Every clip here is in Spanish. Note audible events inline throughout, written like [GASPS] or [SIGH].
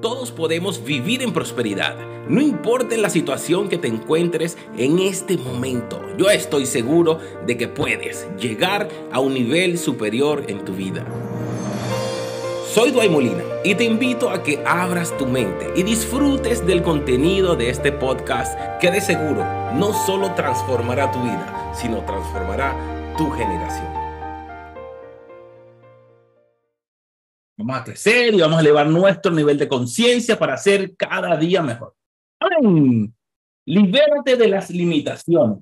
Todos podemos vivir en prosperidad, no importa la situación que te encuentres en este momento. Yo estoy seguro de que puedes llegar a un nivel superior en tu vida. Soy Duay Molina y te invito a que abras tu mente y disfrutes del contenido de este podcast que de seguro no solo transformará tu vida, sino transformará tu generación. Vamos a crecer y vamos a elevar nuestro nivel de conciencia para ser cada día mejor. ¡Ay! Libérate de las limitaciones.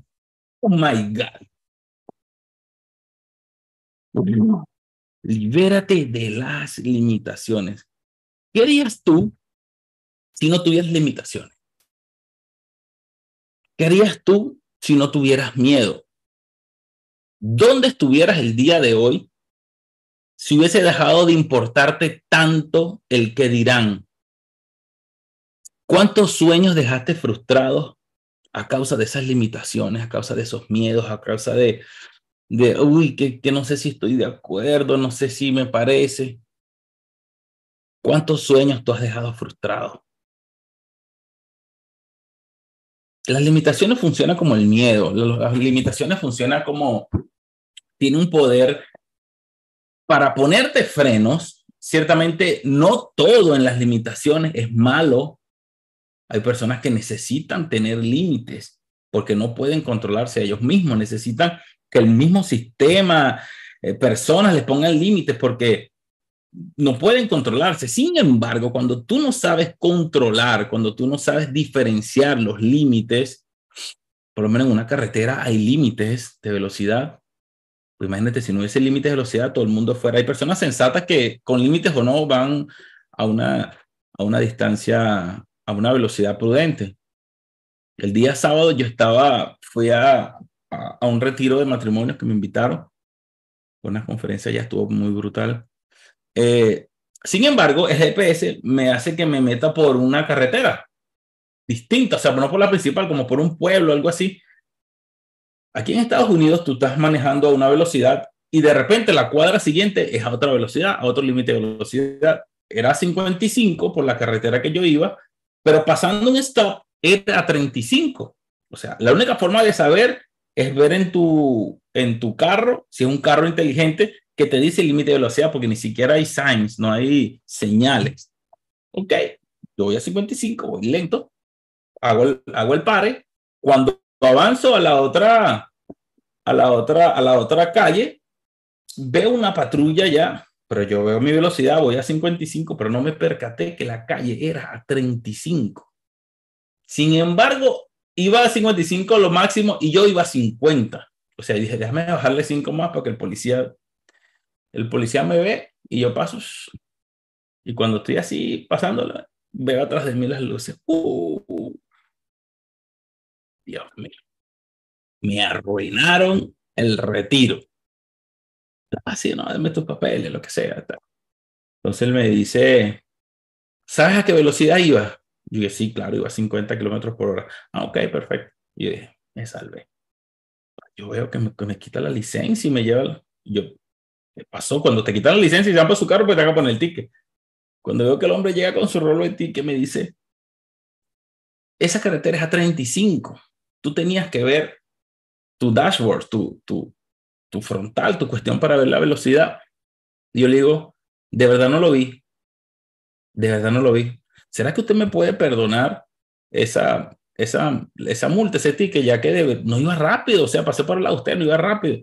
Oh my God. Libérate de las limitaciones. ¿Qué harías tú si no tuvieras limitaciones? ¿Qué harías tú si no tuvieras miedo? ¿Dónde estuvieras el día de hoy si hubiese dejado de importarte tanto el que dirán? ¿Cuántos sueños dejaste frustrados a causa de esas limitaciones, a causa de esos miedos, a causa de, de uy, que, que no sé si estoy de acuerdo, no sé si me parece? ¿Cuántos sueños tú has dejado frustrados? Las limitaciones funcionan como el miedo, las limitaciones funcionan como, tiene un poder para ponerte frenos, ciertamente no todo en las limitaciones es malo. Hay personas que necesitan tener límites porque no pueden controlarse ellos mismos, necesitan que el mismo sistema, eh, personas les pongan límites porque no pueden controlarse. Sin embargo, cuando tú no sabes controlar, cuando tú no sabes diferenciar los límites, por lo menos en una carretera hay límites de velocidad, pues imagínate, si no hubiese límites de velocidad, todo el mundo fuera. Hay personas sensatas que con límites o no van a una, a una distancia, a una velocidad prudente. El día sábado yo estaba, fui a, a, un retiro de matrimonios que me invitaron. Una conferencia ya estuvo muy brutal. Eh, sin embargo, el GPS me hace que me meta por una carretera distinta, o sea, no por la principal, como por un pueblo, algo así. Aquí en Estados Unidos tú estás manejando a una velocidad y de repente la cuadra siguiente es a otra velocidad, a otro límite de velocidad. Era 55 por la carretera que yo iba, pero pasando un stop era a 35. O sea, la única forma de saber es ver en tu, en tu carro, si es un carro inteligente, que te dice el límite de velocidad, porque ni siquiera hay signs, no hay señales. Ok, yo voy a 55, voy lento, hago el, hago el pare. Cuando avanzo a la otra, a la otra, a la otra calle, veo una patrulla ya, pero yo veo mi velocidad, voy a 55, pero no me percaté que la calle era a 35. Sin embargo, iba a 55 lo máximo y yo iba a 50. O sea, dije, déjame bajarle 5 más porque el policía, el policía me ve y yo paso. Y cuando estoy así pasándola, veo atrás de mí las luces. Uh, Dios mío. Me arruinaron el retiro. Así, no, dame tus papeles, lo que sea. Entonces él me dice, ¿sabes a qué velocidad iba? Yo dije, sí, claro, iba a 50 kilómetros por hora. Ah, ok, perfecto. Yo dije, me salvé. Yo veo que me, quita la licencia y me lleva. Yo, ¿qué pasó? Cuando te quitan la licencia y se van su carro, pues te hagan poner el ticket. Cuando veo que el hombre llega con su rolo de ticket, me dice, esa carretera es a 35 tú tenías que ver tu dashboard, tu, tu, tu frontal, tu cuestión para ver la velocidad. Yo le digo, de verdad no lo vi. De verdad no lo vi. ¿Será que usted me puede perdonar esa, esa, esa multa, ese ticket, ya que no iba rápido? O sea, pasé por el lado de usted, no iba rápido.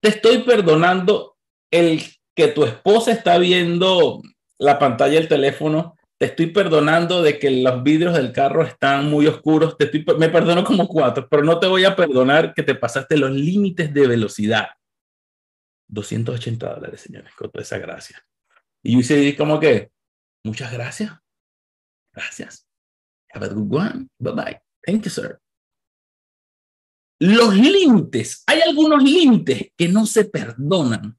Te estoy perdonando el que tu esposa está viendo la pantalla del teléfono te estoy perdonando de que los vidrios del carro están muy oscuros, te estoy, me perdono como cuatro, pero no te voy a perdonar que te pasaste los límites de velocidad. 280 dólares, señores, con toda esa gracia. Y yo hice como que, muchas gracias. Gracias. Have a good one. Bye bye. Thank you, sir. Los límites, hay algunos límites que no se perdonan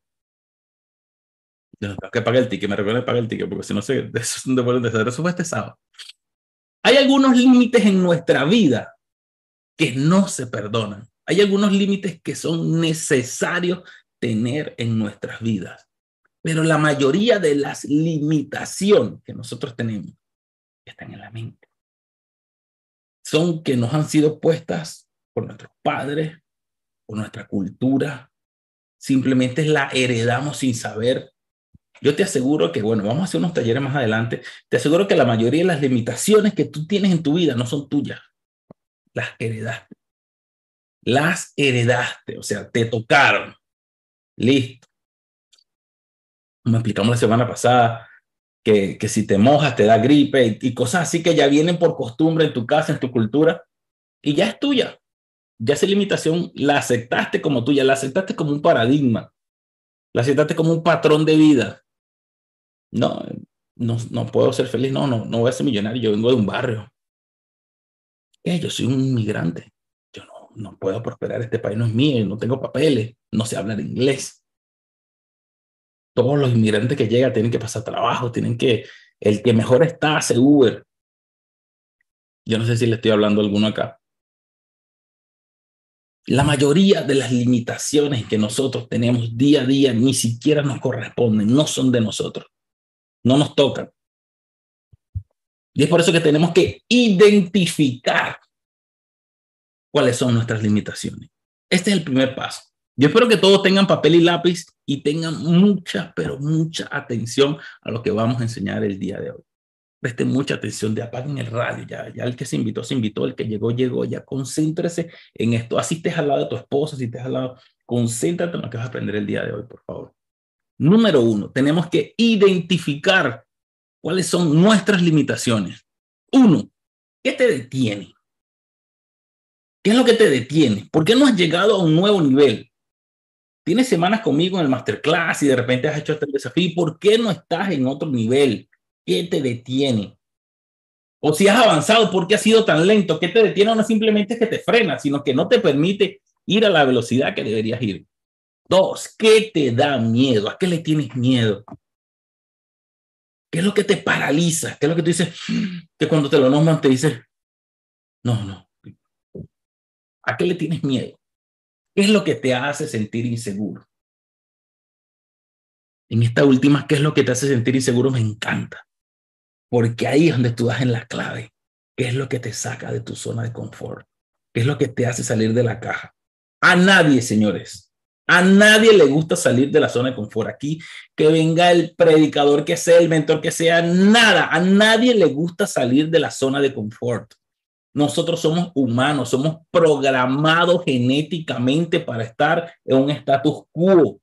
que pagar el ticket, me recuerdo que pagar el ticket, porque si no sé, de eso fue este sábado. Hay algunos límites en nuestra vida que no se perdonan. Hay algunos límites que son necesarios tener en nuestras vidas. Pero la mayoría de las limitaciones que nosotros tenemos están en la mente. Son que nos han sido puestas por nuestros padres, por nuestra cultura. Simplemente la heredamos sin saber. Yo te aseguro que, bueno, vamos a hacer unos talleres más adelante. Te aseguro que la mayoría de las limitaciones que tú tienes en tu vida no son tuyas. Las heredaste. Las heredaste, o sea, te tocaron. Listo. Como explicamos la semana pasada, que, que si te mojas te da gripe y, cosas así que ya vienen por costumbre en tu casa, en tu cultura, y ya es tuya. Ya esa limitación la aceptaste como tuya, la aceptaste como un paradigma, la aceptaste como un patrón de vida. No, no, no puedo ser feliz, no, no, no voy a ser millonario, yo vengo de un barrio. Eh, yo soy un inmigrante, yo no, no puedo prosperar, este país no es mío, no tengo papeles, no sé hablar inglés todos los inmigrantes que llegan tienen que pasar trabajo, tienen que, el que mejor está hace Uber. Yo no sé si le estoy hablando a alguno acá. La mayoría de las limitaciones que nosotros tenemos día a día ni siquiera nos corresponden, no son de nosotros, no nos tocan. Y es por eso que tenemos que identificar cuáles son nuestras limitaciones. Este es el primer paso. Yo espero que todos tengan papel y lápiz y tengan mucha, pero mucha atención a lo que vamos a enseñar el día de hoy. Presten mucha atención, de apaguen el radio, ya, ya el que se invitó, se invitó, el que llegó, llegó, ya concéntrese en esto. Así estés al lado de tu esposa, si estés al lado, concéntrate en lo que vas a aprender el día de hoy, por favor. Número uno, tenemos que identificar cuáles son nuestras limitaciones. Uno, ¿qué te detiene? ¿Qué es lo que te detiene? ¿Por qué no has llegado a un nuevo nivel? tienes semanas conmigo en el masterclass y de repente has hecho este desafío, ¿por qué no estás en otro nivel? ¿Qué te detiene? O si has avanzado, ¿por qué has sido tan lento? ¿Qué te detiene? No simplemente es que te frena, sino que no te permite ir a la velocidad que deberías ir. Dos, ¿qué te da miedo? ¿A qué le tienes miedo? ¿Qué es lo que te paraliza? ¿Qué es lo que te dices? [GASPS] Que cuando te lo nombran te dices, no, no. ¿A qué le tienes miedo? ¿Qué es lo que te hace sentir inseguro? En esta última, ¿qué es lo que te hace sentir inseguro? Me encanta. Porque ahí es donde tú das en la clave. ¿Qué es lo que te saca de tu zona de confort? ¿Qué es lo que te hace salir de la caja? A nadie, señores. A nadie le gusta salir de la zona de confort. Aquí, que venga el predicador, que sea el mentor, que sea nada. A nadie le gusta salir de la zona de confort. Nosotros somos humanos, somos programados genéticamente para estar en un status quo,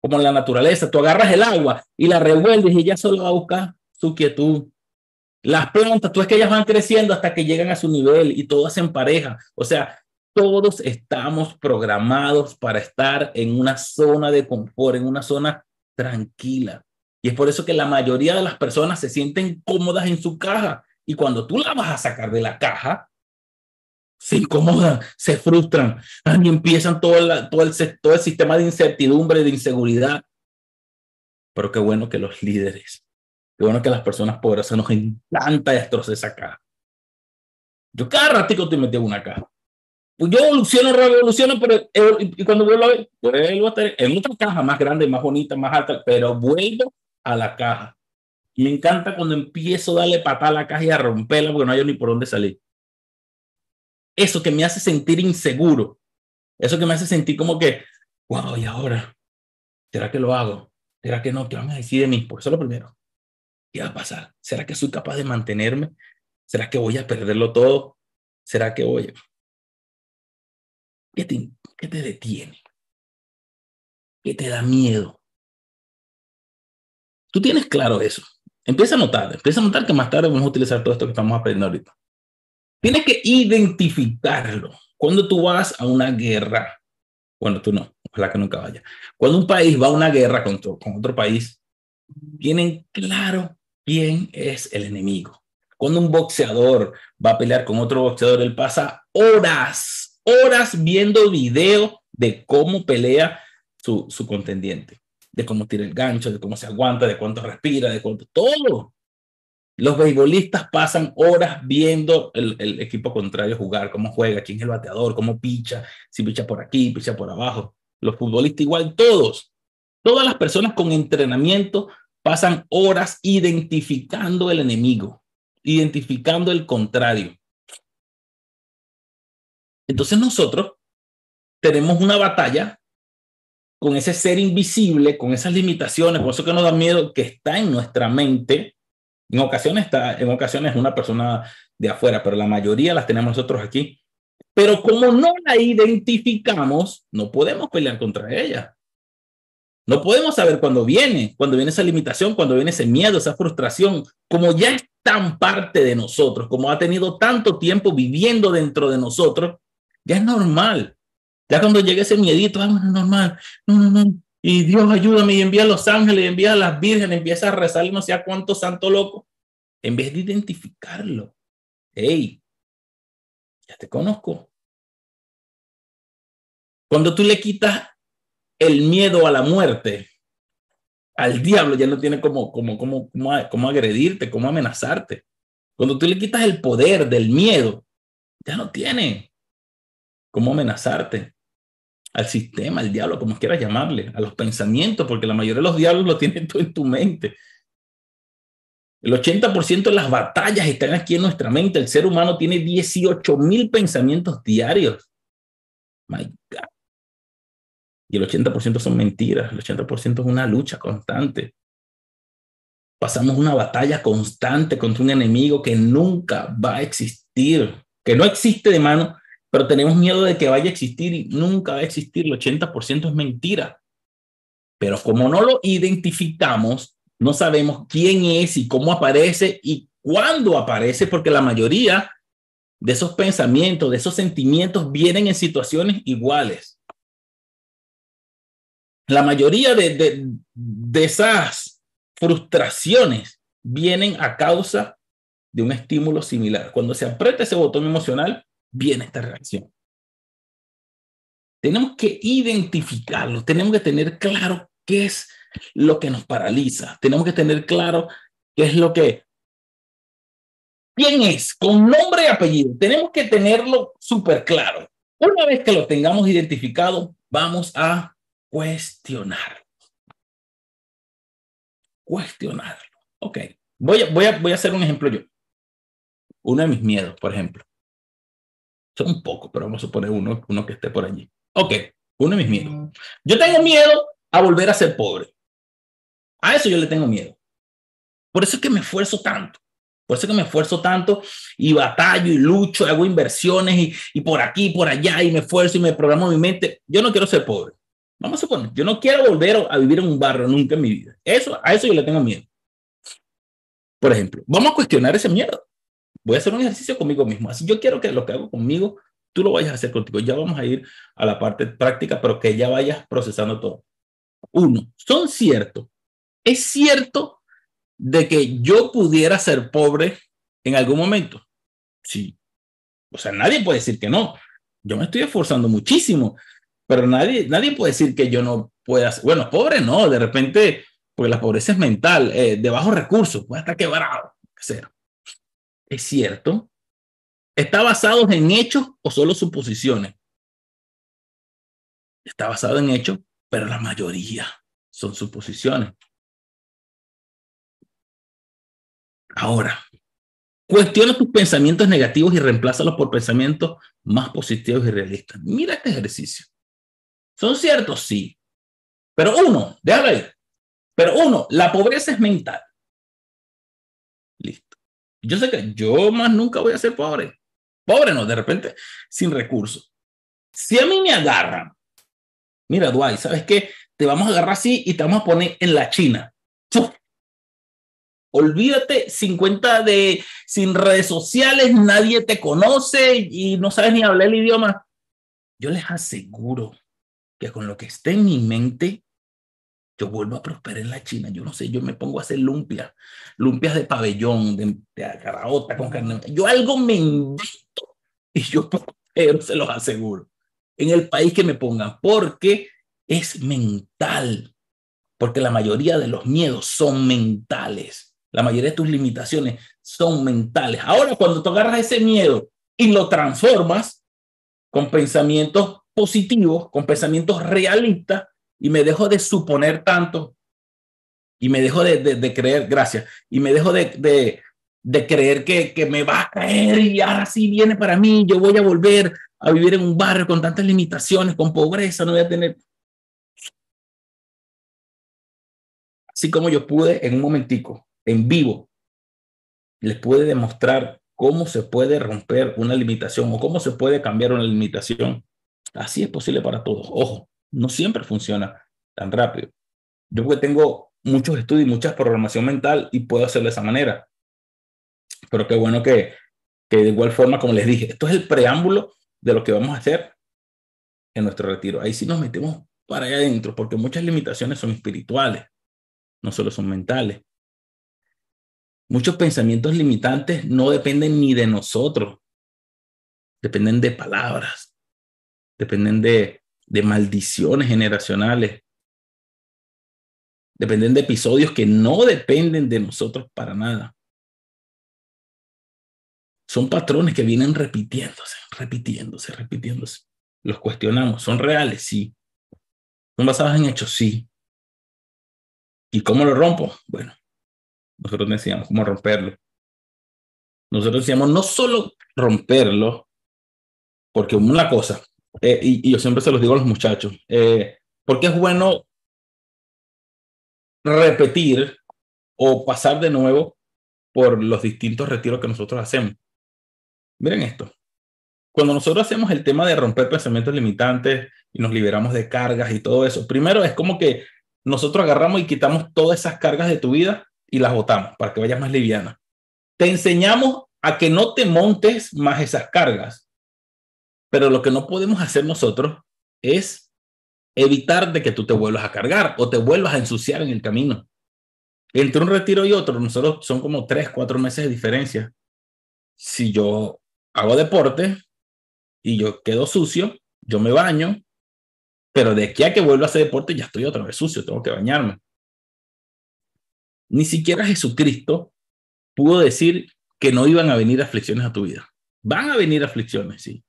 como en la naturaleza. Tú agarras el agua y la revuelves y ella solo va a buscar su quietud. Las plantas, tú es que ellas van creciendo hasta que llegan a su nivel y todas en pareja. O sea, todos estamos programados para estar en una zona de confort, en una zona tranquila. Y es por eso que la mayoría de las personas se sienten cómodas en su caja y cuando tú la vas a sacar de la caja, se incomodan, se frustran y empiezan todo, todo, el, todo el sistema de incertidumbre, de inseguridad. Pero qué bueno que los líderes, qué bueno que las personas poderosas nos encanta destrozar esa caja. Yo cada ratico te metí en una caja. Yo evoluciono, revoluciono, pero y cuando vuelvo a ver, vuelvo a estar en otra caja más grande, más bonita, más alta, pero vuelvo a la caja. Me encanta cuando empiezo a darle patada a la caja y a romperla porque no hay ni por dónde salir. Eso que me hace sentir inseguro. Eso que me hace sentir como que, wow, ¿y ahora? ¿Será que lo hago? ¿Será que no? ¿Qué van a decir de mí? Porque eso es lo primero. ¿Qué va a pasar? ¿Será que soy capaz de mantenerme? ¿Será que voy a perderlo todo? ¿Será que voy? ¿Qué te, qué te detiene? ¿Qué te da miedo? Tú tienes claro eso. Empieza a notar, empieza a notar que más tarde vamos a utilizar todo esto que estamos aprendiendo ahorita. Tienes que identificarlo. Cuando tú vas a una guerra, bueno, tú no, ojalá que nunca vaya. Cuando un país va a una guerra con, con otro país, tienen claro quién es el enemigo. Cuando un boxeador va a pelear con otro boxeador, él pasa horas, horas viendo video de cómo pelea su, su contendiente de cómo tira el gancho, de cómo se aguanta, de cuánto respira, de cuánto, todo. Los beisbolistas pasan horas viendo el, el, equipo contrario jugar, cómo juega, quién es el bateador, cómo picha, si picha por aquí, picha por abajo. Los futbolistas igual, todos. Todas las personas con entrenamiento pasan horas identificando el enemigo, identificando el contrario. Entonces nosotros tenemos una batalla con ese ser invisible, con esas limitaciones, por eso que nos da miedo, que está en nuestra mente. En ocasiones está, en ocasiones una persona de afuera, pero la mayoría las tenemos nosotros aquí. Pero como no la identificamos, no podemos pelear contra ella. No podemos saber cuándo viene, cuando viene esa limitación, cuando viene ese miedo, esa frustración, como ya es tan parte de nosotros, como ha tenido tanto tiempo viviendo dentro de nosotros, ya es normal. Ya cuando llegue ese miedito, ah, es normal, no, no, no. Y Dios ayúdame y envía a los ángeles, envía a las vírgenes, empieza a rezar no sé a cuánto santo loco, en vez de identificarlo. Hey, ya te conozco. Cuando tú le quitas el miedo a la muerte, al diablo ya no tiene como, como, como, como, como agredirte, como amenazarte. Cuando tú le quitas el poder del miedo, ya no tiene cómo amenazarte al sistema, al diablo, como quieras llamarle, a los pensamientos, porque la mayoría de los diablos lo tienen tú en tu mente. El 80% de las batallas están aquí en nuestra mente. El ser humano tiene 18 mil pensamientos diarios. My God. Y el 80% son mentiras. El 80% es una lucha constante. Pasamos una batalla constante contra un enemigo que nunca va a existir, que no existe de mano, pero tenemos miedo de que vaya a existir y nunca va a existir. El 80% es mentira. Pero como no lo identificamos, no sabemos quién es y cómo aparece y cuándo aparece, porque la mayoría de esos pensamientos, de esos sentimientos vienen en situaciones iguales. La mayoría de, de, de esas frustraciones vienen a causa de un estímulo similar. Cuando se aprieta ese botón emocional, viene esta reacción. Tenemos que identificarlo, tenemos que tener claro qué es lo que nos paraliza, tenemos que tener claro qué es lo que... ¿Quién es? Con nombre y apellido. Tenemos que tenerlo súper claro. Una vez que lo tengamos identificado, vamos a cuestionar. Cuestionarlo. Ok. Voy a, voy, a, voy a hacer un ejemplo yo. Uno de mis miedos, por ejemplo. Son un poco, pero vamos a poner uno, uno que esté por allí. Ok, uno de mis miedos. Yo tengo miedo a volver a ser pobre. A eso yo le tengo miedo. Por eso es que me esfuerzo tanto. Por eso es que me esfuerzo tanto y batallo y lucho, hago inversiones y, y por aquí y por allá y me esfuerzo y me programo mi mente. Yo no quiero ser pobre. Vamos a suponer, yo no quiero volver a vivir en un barrio nunca en mi vida. Eso, a eso yo le tengo miedo. Por ejemplo, vamos a cuestionar ese miedo voy a hacer un ejercicio conmigo mismo. Así yo quiero que lo que hago conmigo, tú lo vayas a hacer contigo. Ya vamos a ir a la parte práctica, pero que ya vayas procesando todo. Uno, son ciertos. Es cierto de que yo pudiera ser pobre en algún momento. Sí. O sea, nadie puede decir que no. Yo me estoy esforzando muchísimo, pero nadie, nadie puede decir que yo no pueda ser. Bueno, pobre no, de repente, porque la pobreza es mental, eh, de bajos recursos, puede estar quebrado, cero es cierto? ¿Está basado en hechos o solo suposiciones? Está basado en hechos, pero la mayoría son suposiciones. Ahora, cuestiona tus pensamientos negativos y reemplázalos por pensamientos más positivos y realistas. Mira este ejercicio. ¿Son ciertos? Sí. Pero uno, déjalo ahí. Pero uno, la pobreza es mental. Yo sé que yo más nunca voy a ser pobre. Pobre no, de repente, sin recursos. Si a mí me agarran, mira, Dwight, ¿sabes qué? Te vamos a agarrar así y te vamos a poner en la China. Olvídate, 50 de sin redes sociales, nadie te conoce y no sabes ni hablar el idioma. Yo les aseguro que con lo que esté en mi mente, yo vuelvo a prosperar en la China. Yo no sé, yo me pongo a hacer lumpias, lumpias de pabellón, de, de con carne. Yo algo me invento y yo [LAUGHS] prospero, se los aseguro, en el país que me pongan, porque es mental, porque la mayoría de los miedos son mentales. La mayoría de tus limitaciones son mentales. Ahora, cuando tú agarras ese miedo y lo transformas con pensamientos positivos, con pensamientos realistas, y me dejo de suponer tanto y me dejo de, creer, gracias, y me dejo de, de creer que, que, me va a caer y ahora sí viene para mí, yo voy a volver a vivir en un barrio con tantas limitaciones, con pobreza, no voy a tener... Así como yo pude en un momentico, en vivo, les pude demostrar cómo se puede romper una limitación o cómo se puede cambiar una limitación. Así es posible para todos. Ojo, no siempre funciona tan rápido. Yo porque tengo muchos estudios y mucha programación mental y puedo hacerlo de esa manera. Pero qué bueno que, que de igual forma, como les dije, esto es el preámbulo de lo que vamos a hacer en nuestro retiro. Ahí sí nos metemos para allá adentro, porque muchas limitaciones son espirituales, no solo son mentales. Muchos pensamientos limitantes no dependen ni de nosotros, dependen de palabras, dependen de, de maldiciones generacionales, dependen de episodios que no dependen de nosotros para nada. Son patrones que vienen repitiéndose, repitiéndose, repitiéndose. Los cuestionamos. ¿Son reales? Sí. ¿Son basados en hechos? Sí. ¿Y cómo lo rompo? Bueno, nosotros decíamos cómo romperlo. Nosotros decíamos no solo romperlo, porque una cosa, eh, y, yo siempre se los digo a los muchachos, eh, porque es bueno repetir o pasar de nuevo por los distintos retiros que nosotros hacemos. Miren esto. Cuando nosotros hacemos el tema de romper pensamientos limitantes y nos liberamos de cargas y todo eso, primero es como que nosotros agarramos y quitamos todas esas cargas de tu vida y las botamos para que vayas más liviana. Te enseñamos a que no te montes más esas cargas. Pero lo que no podemos hacer nosotros es evitar de que tú te vuelvas a cargar o te vuelvas a ensuciar en el camino. Entre un retiro y otro, nosotros son como tres, cuatro meses de diferencia. Si yo hago deporte y yo quedo sucio, yo me baño, pero de aquí a que vuelva a hacer deporte ya estoy otra vez sucio, tengo que bañarme. Ni siquiera Jesucristo pudo decir que no iban a venir aflicciones a tu vida. Van a venir aflicciones, sí.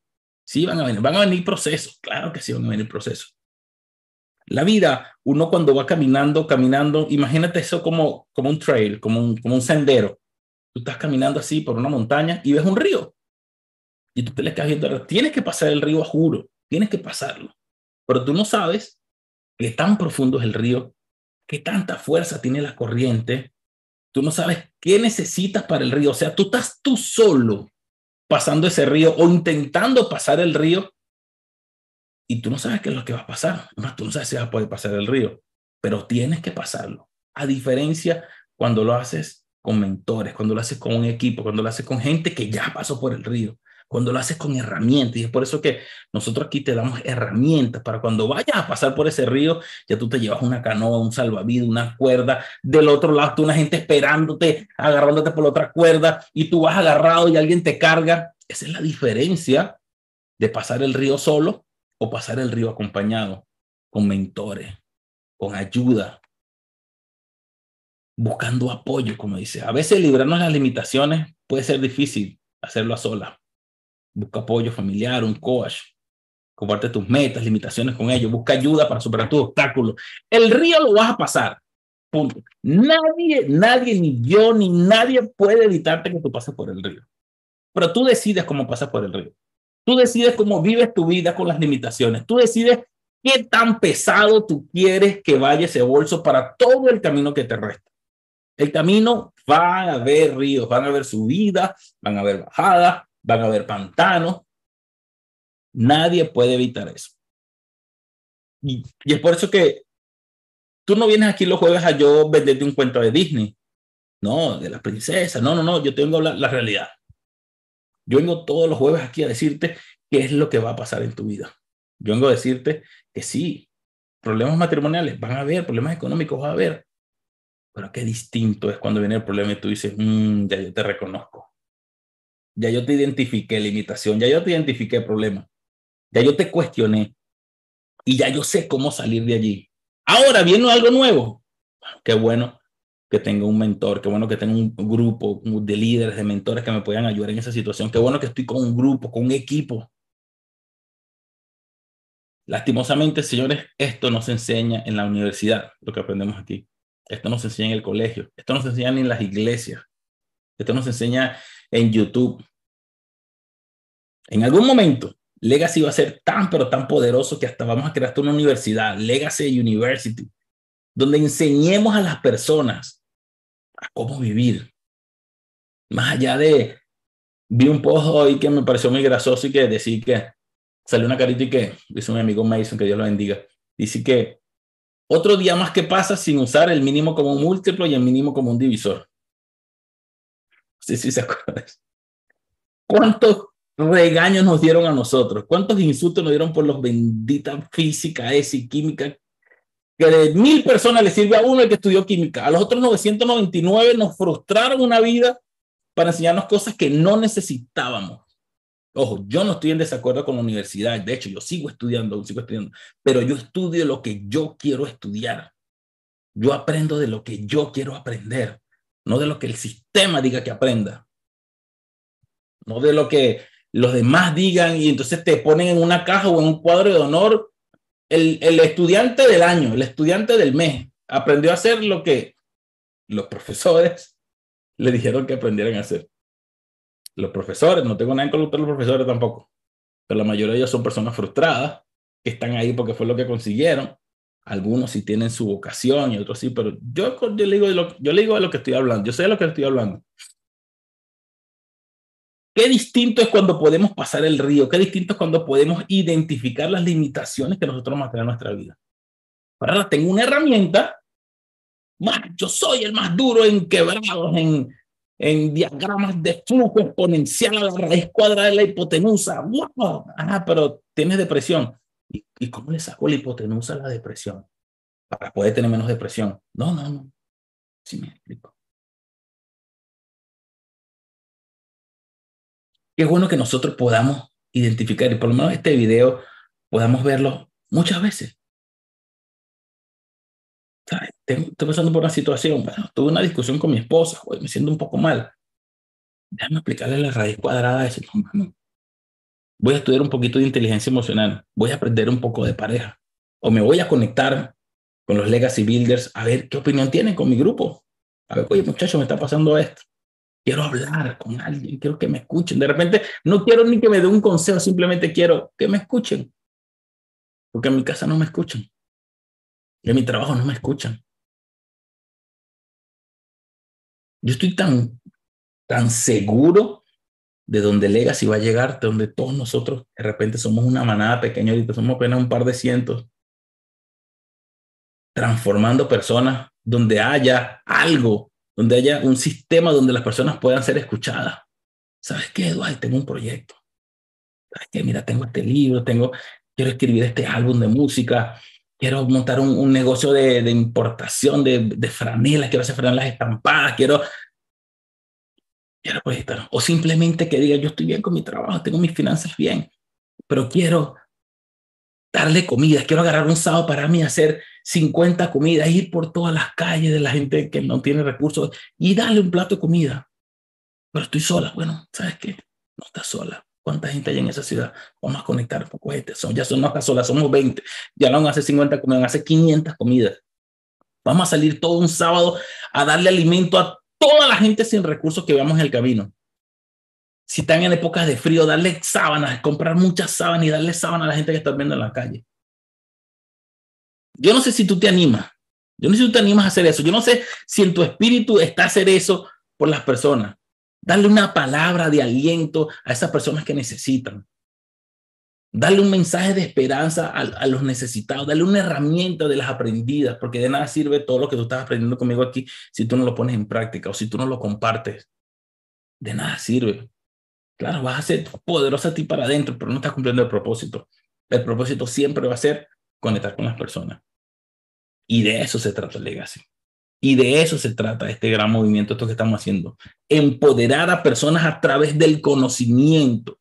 Sí, van a venir. Van a venir procesos. Claro que sí van a venir procesos. La vida, uno cuando va caminando, caminando, imagínate eso como, como un trail, como un, como un sendero. Tú estás caminando así por una montaña y ves un río y tú te le estás viendo, tienes que pasar el río juro, tienes que pasarlo, pero tú no sabes qué tan profundo es el río, qué tanta fuerza tiene la corriente, tú no sabes qué necesitas para el río, o sea, tú estás tú solo pasando ese río o intentando pasar el río y tú no sabes qué es lo que va a pasar, no, tú no sabes si vas a poder pasar el río, pero tienes que pasarlo, a diferencia cuando lo haces con mentores, cuando lo haces con un equipo, cuando lo haces con gente que ya pasó por el río cuando lo haces con herramientas. Y es por eso que nosotros aquí te damos herramientas para cuando vayas a pasar por ese río, ya tú te llevas una canoa, un salvavidas, una cuerda. Del otro lado, tú una gente esperándote, agarrándote por la otra cuerda y tú vas agarrado y alguien te carga. Esa es la diferencia de pasar el río solo o pasar el río acompañado, con mentores, con ayuda, buscando apoyo, como dice. A veces librarnos las limitaciones puede ser difícil hacerlo a solas Busca apoyo familiar, un coach. Comparte tus metas, limitaciones con ellos. Busca ayuda para superar tus obstáculos. El río lo vas a pasar. Punto. Nadie, nadie, ni yo, ni nadie puede evitarte que tú pases por el río. Pero tú decides cómo pasas por el río. Tú decides cómo vives tu vida con las limitaciones. Tú decides qué tan pesado tú quieres que vaya ese bolso para todo el camino que te resta. El camino va a haber ríos, van a haber subidas, van a haber bajadas, van a haber pantanos. Nadie puede evitar eso. Y, es por eso que tú no vienes aquí los jueves a yo venderte un cuento de Disney. No, de la princesa. No, no, no. Yo tengo la, realidad. Yo vengo todos los jueves aquí a decirte qué es lo que va a pasar en tu vida. Yo vengo a decirte que sí, problemas matrimoniales van a haber, problemas económicos va a haber. Pero qué distinto es cuando viene el problema y tú dices, mm, ya yo te reconozco. Ya yo te identifiqué limitación, ya yo te identifiqué problema, ya yo te cuestioné y ya yo sé cómo salir de allí. Ahora viene algo nuevo. Qué bueno que tenga un mentor, qué bueno que tenga un grupo de líderes, de mentores que me puedan ayudar en esa situación. Qué bueno que estoy con un grupo, con un equipo. Lastimosamente, señores, esto no se enseña en la universidad, lo que aprendemos aquí. Esto no se enseña en el colegio. Esto no se enseña ni en las iglesias. Esto no se enseña en YouTube. En algún momento, Legacy va a ser tan, pero tan poderoso que hasta vamos a crear una universidad, Legacy University, donde enseñemos a las personas a cómo vivir. Más allá de, vi un post hoy que me pareció muy grasoso y que decía que salió una carita y que dice un amigo Mason, que Dios lo bendiga, dice que otro día más que pasa sin usar el mínimo como un múltiplo y el mínimo como un divisor. Sí, sí, se acuerdan. ¿Cuántos regaños nos dieron a nosotros? ¿Cuántos insultos nos dieron por los benditas física, es y química? Que de mil personas le sirve a uno el que estudió química. A los otros 999 nos frustraron una vida para enseñarnos cosas que no necesitábamos. Ojo, yo no estoy en desacuerdo con la universidad. De hecho, yo sigo estudiando, sigo estudiando, pero yo estudio lo que yo quiero estudiar. Yo aprendo de lo que yo quiero aprender no de lo que el sistema diga que aprenda, no de lo que los demás digan y entonces te ponen en una caja o en un cuadro de honor. El, el estudiante del año, el estudiante del mes, aprendió a hacer lo que los profesores le dijeron que aprendieran a hacer. Los profesores, no tengo nada en contra de los profesores tampoco, pero la mayoría de ellos son personas frustradas que están ahí porque fue lo que consiguieron algunos sí tienen su vocación y otros sí, pero yo, le digo de lo, que estoy hablando, yo sé de lo que estoy hablando. Qué distinto es cuando podemos pasar el río, qué distinto es cuando podemos identificar las limitaciones que nosotros nos en nuestra vida. Tengo una herramienta, yo soy el más duro en quebrados, en, en diagramas de flujo exponencial a la raíz cuadrada de la hipotenusa. ¡Wow! Ah, pero tienes depresión. ¿Y, cómo le saco la hipotenusa a la depresión? Para poder tener menos depresión. No, no, no. Sí me explico. Qué bueno que nosotros podamos identificar y por lo menos este video podamos verlo muchas veces. Estoy pasando por una situación, bueno, tuve una discusión con mi esposa, me siento un poco mal. Déjame explicarle la raíz cuadrada de ese. No, voy a estudiar un poquito de inteligencia emocional, voy a aprender un poco de pareja, o me voy a conectar con los legacy builders a ver qué opinión tienen con mi grupo. A ver, oye muchachos, me está pasando esto. Quiero hablar con alguien, quiero que me escuchen. De repente no quiero ni que me dé un consejo, simplemente quiero que me escuchen. Porque en mi casa no me escuchan. En mi trabajo no me escuchan. Yo estoy tan, tan seguro de donde Legacy va a llegar, de donde todos nosotros de repente somos una manada pequeña, ahorita somos apenas un par de cientos, transformando personas donde haya algo, donde haya un sistema donde las personas puedan ser escuchadas. ¿Sabes qué, Eduardo? Tengo un proyecto. ¿Sabes qué? Mira, tengo este libro, tengo, quiero escribir este álbum de música, quiero montar un, negocio de, de importación de, de, franelas, quiero hacer franelas estampadas, quiero quiero proyectar. O simplemente que diga, yo estoy bien con mi trabajo, tengo mis finanzas bien, pero quiero darle comida, quiero agarrar un sábado para mí, hacer 50 comidas, ir por todas las calles de la gente que no tiene recursos y darle un plato de comida. Pero estoy sola. Bueno, ¿sabes qué? No estás sola. ¿Cuánta gente hay en esa ciudad? Vamos a conectar un poco. Son, ya son, no estás sola, somos 20. Ya no van a hacer 50 comidas, van a hacer 500 comidas. Vamos a salir todo un sábado a darle alimento a toda la gente sin recursos que veamos en el camino. Si están en épocas de frío, darle sábanas, comprar muchas sábanas y darle sábanas a la gente que está viendo en la calle. Yo no sé si tú te animas. Yo no sé si tú te animas a hacer eso. Yo no sé si en tu espíritu está hacer eso por las personas. Darle una palabra de aliento a esas personas que necesitan. Darle un mensaje de esperanza a, los necesitados, darle una herramienta de las aprendidas, porque de nada sirve todo lo que tú estás aprendiendo conmigo aquí si tú no lo pones en práctica o si tú no lo compartes. De nada sirve. Claro, vas a ser poderosa a ti para adentro, pero no estás cumpliendo el propósito. El propósito siempre va a ser conectar con las personas. Y de eso se trata el legacy. Y de eso se trata este gran movimiento, esto que estamos haciendo. Empoderar a personas a través del conocimiento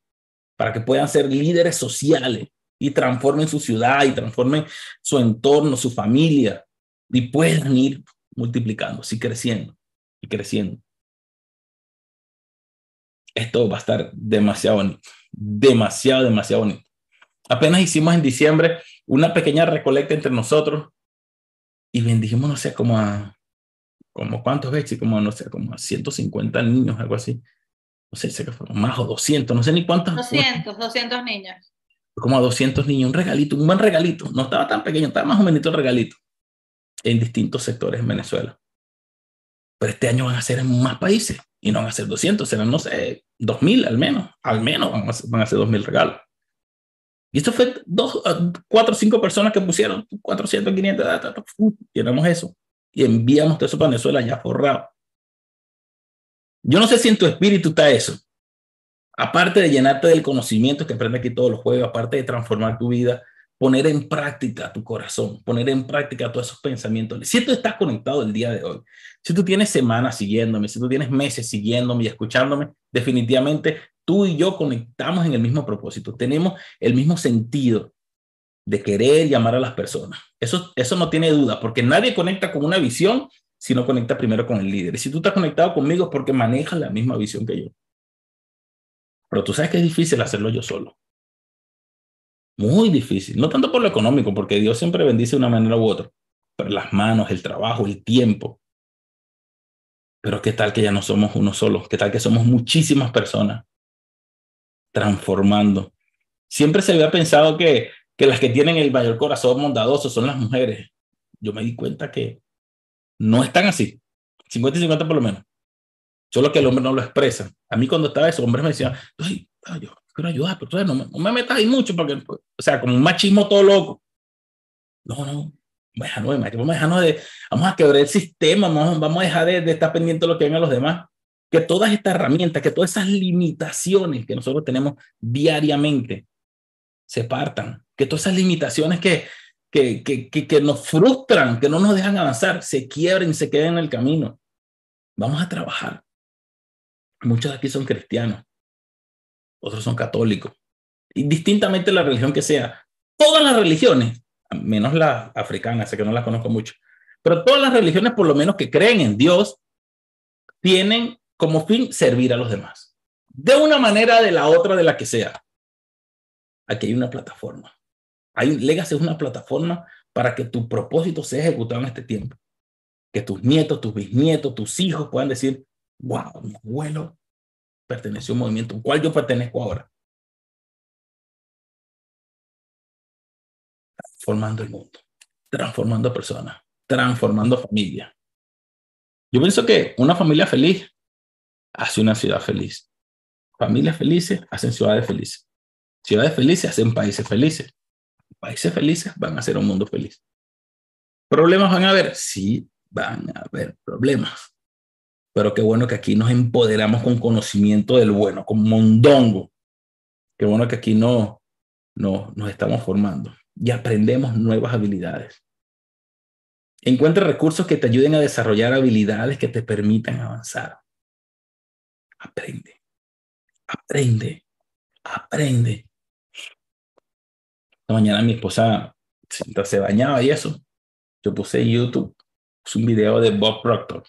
para que puedan ser líderes sociales y transformen su ciudad y transformen su entorno, su familia y puedan ir multiplicándose y creciendo y creciendo. Esto va a estar demasiado bonito, demasiado, demasiado bonito. Apenas hicimos en diciembre una pequeña recolecta entre nosotros y bendijimos, no sé, como a, como cuántos veces, como, no sé, como a 150 niños, algo así. No sé, sé que fueron más o 200, no sé ni cuántos. 200, 200 niños. Como a 200 niños, un regalito, un buen regalito. No estaba tan pequeño, estaba más o menos el regalito en distintos sectores en Venezuela. Pero este año van a ser en más países y no van a ser 200, serán, no sé, 2.000 al menos. Al menos van a ser, van a ser 2.000 regalos. Y esto fue dos, ah, cuatro o cinco personas que pusieron 400, 500, llenamos eso y enviamos todo eso para Venezuela ya forrado. Yo no sé si en tu espíritu está eso. Aparte de llenarte del conocimiento que aprende aquí todos los juegos, aparte de transformar tu vida, poner en práctica tu corazón, poner en práctica todos esos pensamientos. Si tú estás conectado el día de hoy, si tú tienes semanas siguiéndome, si tú tienes meses siguiéndome y escuchándome, definitivamente tú y yo conectamos en el mismo propósito, tenemos el mismo sentido de querer llamar a las personas. Eso, eso no tiene duda, porque nadie conecta con una visión si no conecta primero con el líder. Y si tú estás conectado conmigo es porque manejas la misma visión que yo. Pero tú sabes que es difícil hacerlo yo solo. Muy difícil. No tanto por lo económico, porque Dios siempre bendice de una manera u otra, pero las manos, el trabajo, el tiempo. Pero qué tal que ya no somos uno solo, qué tal que somos muchísimas personas transformando. Siempre se había pensado que, que las que tienen el mayor corazón bondadoso son las mujeres. Yo me di cuenta que no están así, 50 y 50 por lo menos. Solo que el hombre no lo expresa. A mí cuando estaba eso, hombres me decían, yo quiero ayudar, pero no me, no me metas ahí mucho, porque, o sea, como un machismo todo loco. No, no, vamos a dejarnos de, vamos a quebrar el sistema, vamos, vamos a dejar de, de estar pendiente de lo que vengan los demás que todas estas herramientas, que todas esas limitaciones que nosotros tenemos diariamente se partan, que todas esas limitaciones que, que, que, que, nos frustran, que no nos dejan avanzar, se quiebren, se queden en el camino. Vamos a trabajar. Muchos de aquí son cristianos, otros son católicos, y distintamente la religión que sea, todas las religiones, menos la africana, sé que no las conozco mucho, pero todas las religiones, por lo menos que creen en Dios, tienen como fin servir a los demás. De una manera, de la otra, de la que sea. Aquí hay una plataforma. Hay Legacy es una plataforma para que tu propósito sea ejecutado en este tiempo. Que tus nietos, tus bisnietos, tus hijos puedan decir, wow, mi abuelo perteneció a un movimiento, al cual yo pertenezco ahora. Transformando el mundo, transformando personas, transformando familia. Yo pienso que una familia feliz hace una ciudad feliz. Familias felices hacen ciudades felices. Ciudades felices hacen países felices. Países felices van a ser un mundo feliz. ¿Problemas van a haber? Sí, van a haber problemas. Pero qué bueno que aquí nos empoderamos con conocimiento del bueno, con mondongo. Qué bueno que aquí no, no nos estamos formando y aprendemos nuevas habilidades. Encuentra recursos que te ayuden a desarrollar habilidades que te permitan avanzar aprende, aprende, aprende. Esta mañana mi esposa, mientras se bañaba y eso, yo puse en YouTube un video de Bob Proctor,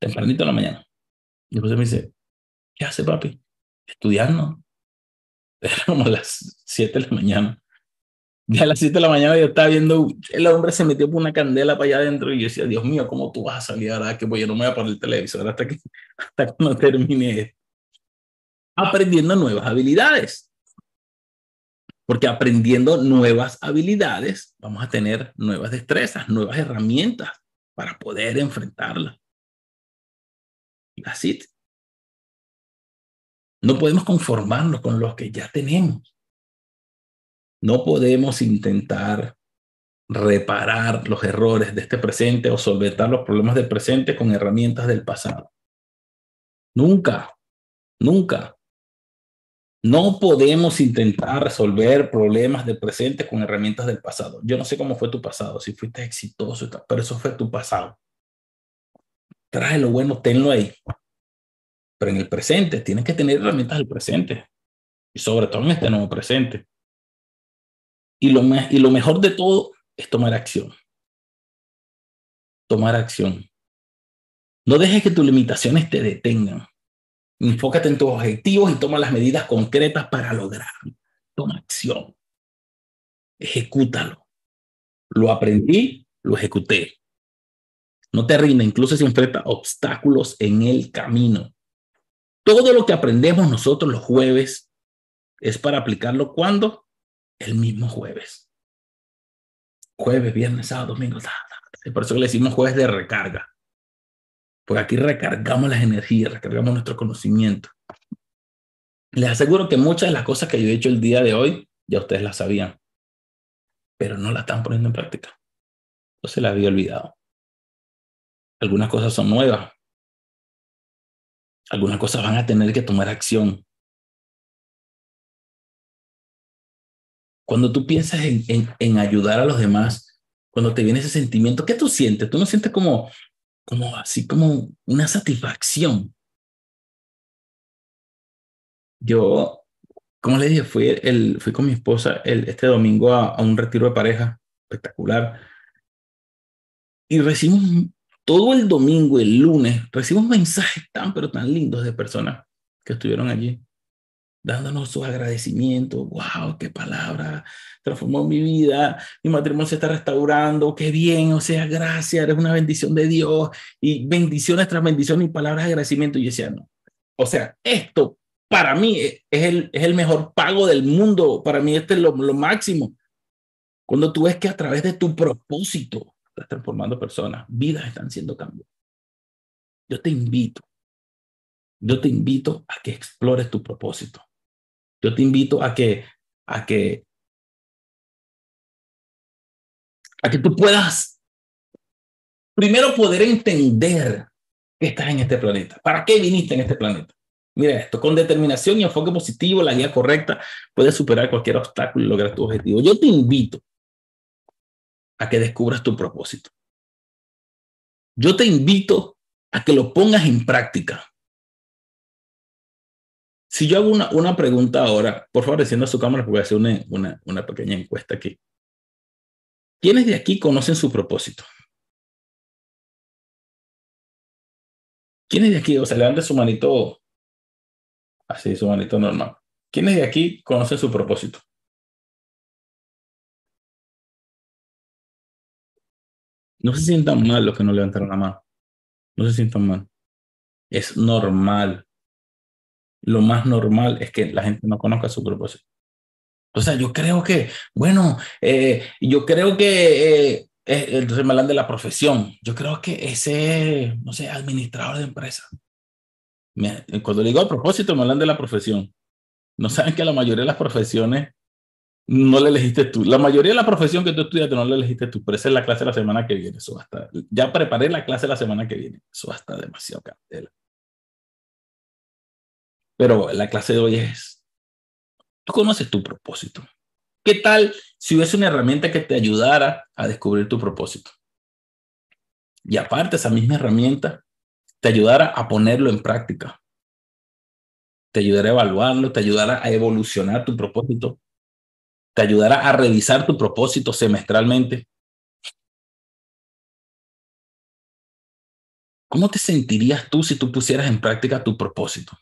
tempranito en la mañana. Y después me dice, ¿qué hace papi? Estudiando. [LAUGHS] Era como las 7 de la mañana. Ya a las 7 de la mañana yo estaba viendo, el hombre se metió por una candela para allá adentro y yo decía, Dios mío, ¿cómo tú vas a salir ahora? Que voy, yo no me voy a poner el televisor hasta que [LAUGHS] hasta cuando termine aprendiendo nuevas habilidades. Porque aprendiendo nuevas habilidades vamos a tener nuevas destrezas, nuevas herramientas para poder enfrentarlas. Así. No podemos conformarnos con los que ya tenemos. No podemos intentar reparar los errores de este presente o solventar los problemas del presente con herramientas del pasado. Nunca, nunca. No podemos intentar resolver problemas del presente con herramientas del pasado. Yo no sé cómo fue tu pasado, si fuiste exitoso, pero eso fue tu pasado. Trae lo bueno, tenlo ahí. Pero en el presente tienes que tener herramientas del presente. Y sobre todo en este nuevo presente. Y lo, y lo mejor de todo es tomar acción. Tomar acción. No dejes que tus limitaciones te detengan. Enfócate en tus objetivos y toma las medidas concretas para lograrlo. toma acción. Ejecútalo. Lo aprendí, lo ejecuté. No te rinda, incluso si enfrenta obstáculos en el camino. Todo lo que aprendemos nosotros los jueves es para aplicarlo cuando? El mismo jueves. Jueves, viernes, sábado, domingo. Por eso le decimos jueves de recarga. Porque aquí recargamos las energías, recargamos nuestro conocimiento. Les aseguro que muchas de las cosas que yo he hecho el día de hoy, ya ustedes las sabían, pero no las están poniendo en práctica. O se las había olvidado. Algunas cosas son nuevas. Algunas cosas van a tener que tomar acción. Cuando tú piensas en, en, en ayudar a los demás, cuando te viene ese sentimiento, ¿qué tú sientes? Tú no sientes como, como así como una satisfacción. Yo, como le dije, fui, el, fui con mi esposa el, este domingo a, a un retiro de pareja espectacular y recibimos todo el domingo, el lunes, recibimos mensajes tan, pero tan lindos de personas que estuvieron allí, dándonos sus agradecimientos. ¡Wow! ¡Qué palabra! Transformó mi vida, mi matrimonio se está restaurando, qué bien, o sea, gracias, eres una bendición de Dios, y bendiciones tras bendiciones y palabras de agradecimiento. Y yo decía, no, o sea, esto para mí es el, es el mejor pago del mundo, para mí este es lo, lo máximo. Cuando tú ves que a través de tu propósito, estás transformando personas, vidas están siendo cambiadas. Yo te invito, yo te invito a que explores tu propósito. Yo te invito a que, a que, a que tú puedas primero poder entender que estás en este planeta. ¿Para qué viniste en este planeta? Mira esto, con determinación y enfoque positivo, la guía correcta, puedes superar cualquier obstáculo y lograr tu objetivo. Yo te invito a que descubras tu propósito. Yo te invito a que lo pongas en práctica. Si yo hago una, una pregunta ahora, por favor, encienda su cámara porque voy a hacer una, una, una pequeña encuesta aquí. ¿Quiénes de aquí conocen su propósito? ¿Quiénes de aquí, o sea, levanten su manito, así, su manito normal? ¿Quiénes de aquí conocen su propósito? No se sientan mal los que no levantaron la mano. No se sientan mal. Es normal. Lo más normal es que la gente no conozca su propósito. O sea, yo creo que, bueno, eh, yo creo que, eh, entonces me hablan de la profesión. Yo creo que ese, no sé, administrador de empresa. Cuando digo a propósito, me hablan de la profesión. No saben que la mayoría de las profesiones no le elegiste tú. La mayoría de la profesión que tú estudiaste no la elegiste tú, pero es la clase de la semana que viene. Eso hasta, ya preparé la clase de la semana que viene. Eso hasta demasiado candela. Pero la clase de hoy es, tú conoces tu propósito. ¿Qué tal si hubiese una herramienta que te ayudara a descubrir tu propósito? Y aparte, esa misma herramienta te ayudara a ponerlo en práctica. Te ayudará a evaluarlo, te ayudará a evolucionar tu propósito te ayudará a revisar tu propósito semestralmente. ¿Cómo te sentirías tú si tú pusieras en práctica tu propósito?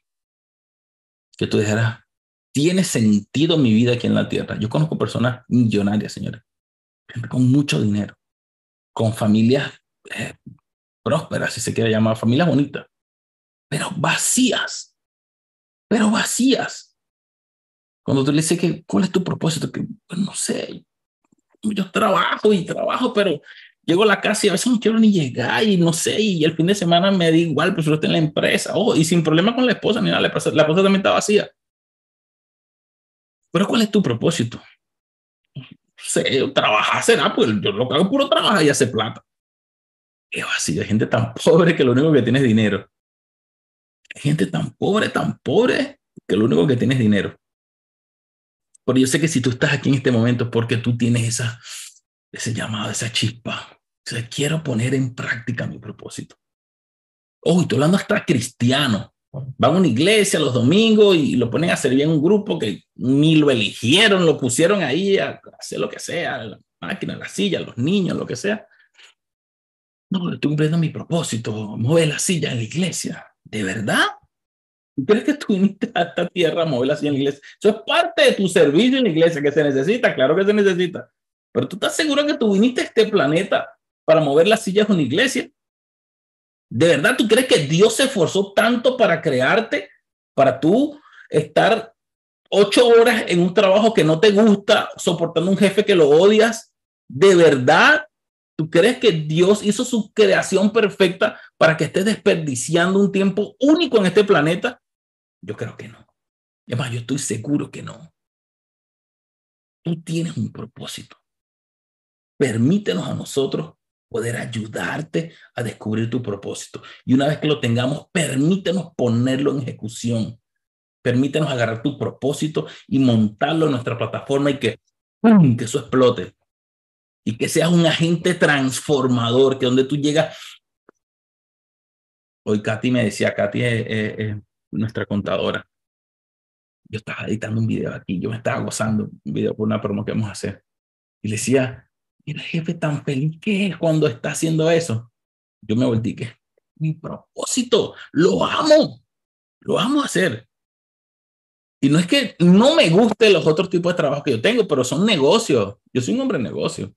Que tú dijeras, tiene sentido mi vida aquí en la tierra. Yo conozco personas millonarias, señores, con mucho dinero, con familias eh, prósperas, si se quiere llamar, familias bonitas, pero vacías, pero vacías. Cuando tú le dices que, ¿cuál es tu propósito? Que, pues, no sé, yo trabajo y trabajo, pero llego a la casa y a veces no quiero ni llegar y no sé, y el fin de semana me da igual, prefiero estar en la empresa, oh, y sin problema con la esposa, ni nada, la esposa, la esposa también está vacía. Pero ¿cuál es tu propósito? Sé, trabajar será, pues yo lo que hago puro trabajar y hacer plata. Es vacío, hay gente tan pobre que lo único que tiene es dinero. Hay gente tan pobre, tan pobre, que lo único que tiene es dinero. Pero yo sé que si tú estás aquí en este momento es porque tú tienes esa, ese llamado, esa chispa. O sea, quiero poner en práctica mi propósito. Oh, estoy hablando hasta cristiano. Van a una iglesia los domingos y lo ponen a servir en un grupo que ni lo eligieron, lo pusieron ahí a hacer lo que sea, la máquina, la silla, los niños, lo que sea. No, estoy cumpliendo mi propósito, mueve la silla en la iglesia. ¿De verdad? ¿Tú crees que tú viniste a esta tierra a moverla así en la iglesia? Eso es parte de tu servicio en la iglesia, que se necesita, claro que se necesita. Pero tú estás seguro que tú viniste a este planeta para mover las sillas de una iglesia. ¿De verdad tú crees que Dios se esforzó tanto para crearte, para tú estar ocho horas en un trabajo que no te gusta, soportando un jefe que lo odias? ¿De verdad tú crees que Dios hizo su creación perfecta para que estés desperdiciando un tiempo único en este planeta? Yo creo que no. Además, yo estoy seguro que no. Tú tienes un propósito. Permítenos a nosotros poder ayudarte a descubrir tu propósito. Y una vez que lo tengamos, permítenos ponerlo en ejecución. Permítenos agarrar tu propósito y montarlo en nuestra plataforma y que, que eso explote. Y que seas un agente transformador, que donde tú llegas. Hoy Katy me decía, Katy es, nuestra contadora. Yo estaba editando un video aquí, yo me estaba gozando un video por una promo que vamos a hacer. Y le decía, mira, jefe, tan feliz que es cuando está haciendo eso. Yo me que mi propósito, lo amo, lo amo hacer. Y no es que no me guste los otros tipos de trabajo que yo tengo, pero son negocios. Yo soy un hombre de negocio.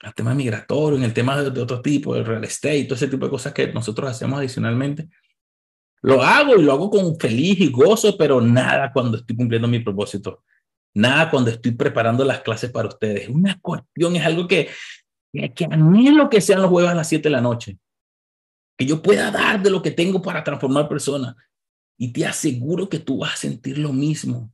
El tema migratorio, en el tema de, de otro tipo, el real estate, todo ese tipo de cosas que nosotros hacemos adicionalmente. Lo hago y lo hago con feliz y gozo, pero nada cuando estoy cumpliendo mi propósito. Nada cuando estoy preparando las clases para ustedes. Una cuestión es algo que, que anhelo que sean los jueves a las 7 de la noche. Que yo pueda dar de lo que tengo para transformar personas. Y te aseguro que tú vas a sentir lo mismo.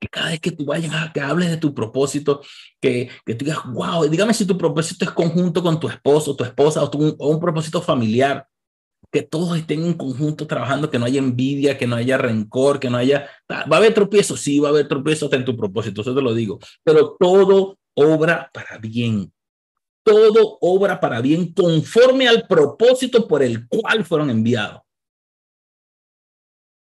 Que cada vez que tú vayas a que hables de tu propósito, que, que tú digas, wow, dígame si tu propósito es conjunto con tu esposo, tu esposa o, o un propósito familiar que todos estén en conjunto trabajando, que no haya envidia, que no haya rencor, que no haya... Va a haber tropiezos, sí, va a haber tropiezos en tu propósito, eso te lo digo, pero todo obra para bien. Todo obra para bien conforme al propósito por el cual fueron enviados.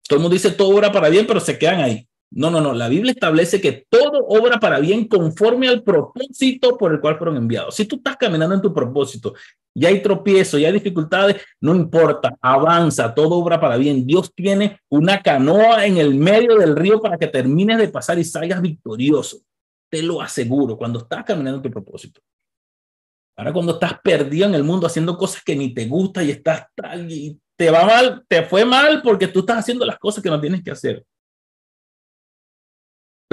Todo el mundo dice todo obra para bien, pero se quedan ahí. No, no, no. La Biblia establece que todo obra para bien conforme al propósito por el cual fueron enviados. Si tú estás caminando en tu propósito y hay tropiezos, y hay dificultades, no importa, avanza, todo obra para bien. Dios tiene una canoa en el medio del río para que termines de pasar y salgas victorioso. Te lo aseguro, cuando estás caminando en tu propósito. Ahora cuando estás perdido en el mundo haciendo cosas que ni te gustan y estás tal y te va mal, te fue mal porque tú estás haciendo las cosas que no tienes que hacer.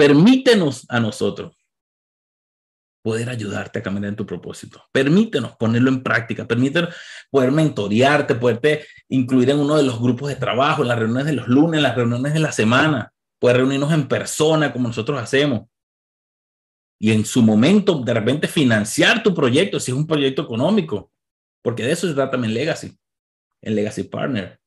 Permítenos a nosotros poder ayudarte a caminar en tu propósito. Permítenos ponerlo en práctica, permítenos poder mentorearte, poderte incluir en uno de los grupos de trabajo, en las reuniones de los lunes, en las reuniones de la semana, poder reunirnos en persona como nosotros hacemos. Y en su momento, de repente, financiar tu proyecto, si es un proyecto económico, porque de eso se trata también Legacy, en Legacy Partner.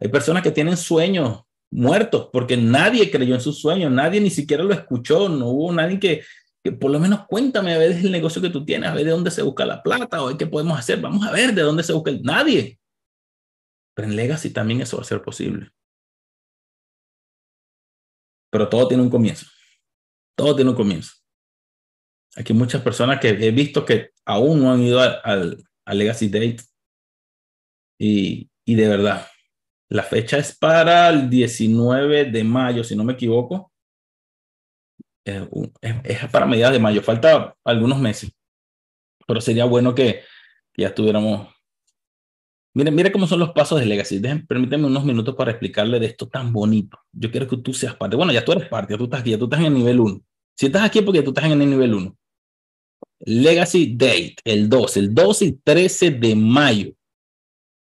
Hay personas que tienen sueños muertos porque nadie creyó en sus sueños, nadie ni siquiera lo escuchó, no hubo nadie que, que por lo menos cuéntame a ver el negocio que tú tienes, a ver de dónde se busca la plata o qué podemos hacer, vamos a ver de dónde se busca el... nadie. Pero en Legacy también eso va a ser posible. Pero todo tiene un comienzo. Todo tiene un comienzo. Aquí muchas personas que he visto que aún no han ido al, al Legacy Date. Y, y de verdad, la fecha es para el 19 de mayo, si no me equivoco. es, para mediados de mayo, falta algunos meses. Pero sería bueno que, ya estuviéramos. Miren, mire cómo son los pasos de Legacy. Dejen, permítanme unos minutos para explicarle de esto tan bonito. Yo quiero que tú seas parte. Bueno, ya tú eres parte, ya tú estás aquí, ya tú estás en el nivel 1. Si estás aquí porque tú estás en el nivel 1. Legacy Date, el 2, el 12 y 13 de mayo.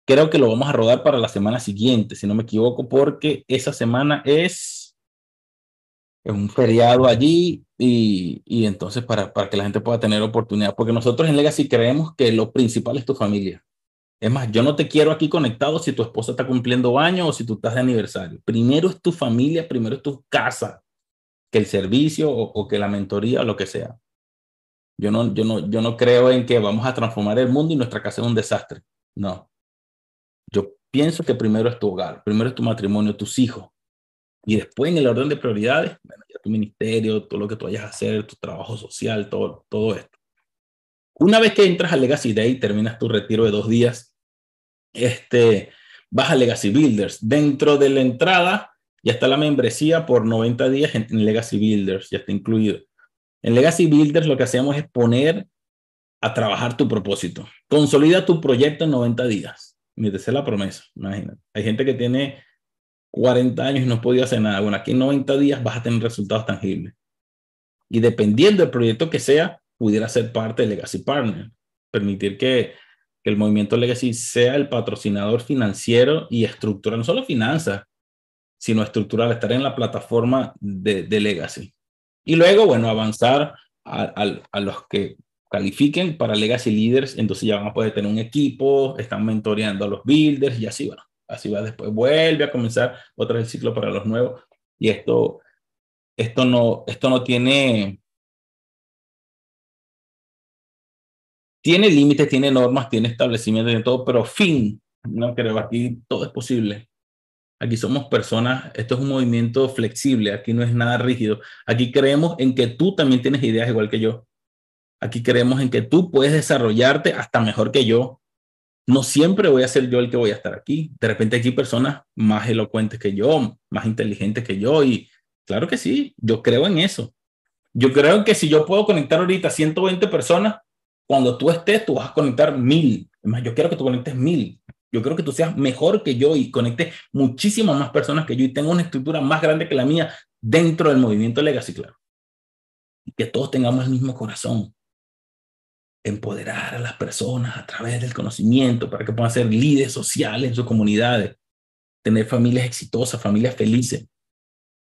Creo que lo vamos a rodar para la semana siguiente, si no me equivoco, porque esa semana es, es un feriado allí y, y entonces para, para que la gente pueda tener oportunidad, porque nosotros en Legacy creemos que lo principal es tu familia. Es más, yo no te quiero aquí conectado si tu esposa está cumpliendo años o si tú estás de aniversario. Primero es tu familia, primero es tu casa, que el servicio o, o que la mentoría o lo que sea. Yo no, yo, no, yo no creo en que vamos a transformar el mundo y nuestra casa es un desastre. No, yo pienso que primero es tu hogar, primero es tu matrimonio, tus hijos. Y después en el orden de prioridades, ya tu ministerio, todo lo que tú vayas a hacer, tu trabajo social, todo, todo esto. Una vez que entras a Legacy Day, terminas tu retiro de dos días, este, vas a Legacy Builders. Dentro de la entrada ya está la membresía por 90 días en, Legacy Builders, ya está incluido. En Legacy Builders lo que hacemos es poner a trabajar tu propósito. Consolida tu proyecto en 90 días. Esa es la promesa, imagínate. Hay gente que tiene 40 años y no podido hacer nada. Bueno, aquí en 90 días vas a tener resultados tangibles. Y dependiendo del proyecto que sea, pudiera ser parte de Legacy Partner. Permitir que, el movimiento Legacy sea el patrocinador financiero y estructural, no solo finanzas, sino estructural, estar en la plataforma de, Legacy. Y luego, bueno, avanzar a, los que califiquen para Legacy Leaders, entonces ya van a poder tener un equipo, están mentoreando a los builders y así, bueno, así va después, vuelve a comenzar otra vez el ciclo para los nuevos. Y esto, esto, no, esto no tiene, tiene límites, tiene normas, tiene establecimientos y todo, pero fin, no creo, aquí todo es posible. Aquí somos personas, esto es un movimiento flexible, aquí no es nada rígido. Aquí creemos en que tú también tienes ideas igual que yo. Aquí creemos en que tú puedes desarrollarte hasta mejor que yo no siempre voy a ser yo el que voy a estar aquí. De repente aquí personas más elocuentes que yo, más inteligentes que yo y claro que sí, yo creo en eso. Yo creo que si yo puedo conectar ahorita 120 personas, cuando tú estés, tú vas a conectar mil. Es más, yo quiero que tú conectes mil. Yo creo que tú seas mejor que yo y conectes muchísimas más personas que yo y tenga una estructura más grande que la mía dentro del movimiento Legacy, claro. Que todos tengamos el mismo corazón empoderar a las personas a través del conocimiento para que puedan ser líderes sociales en sus comunidades, tener familias exitosas, familias felices.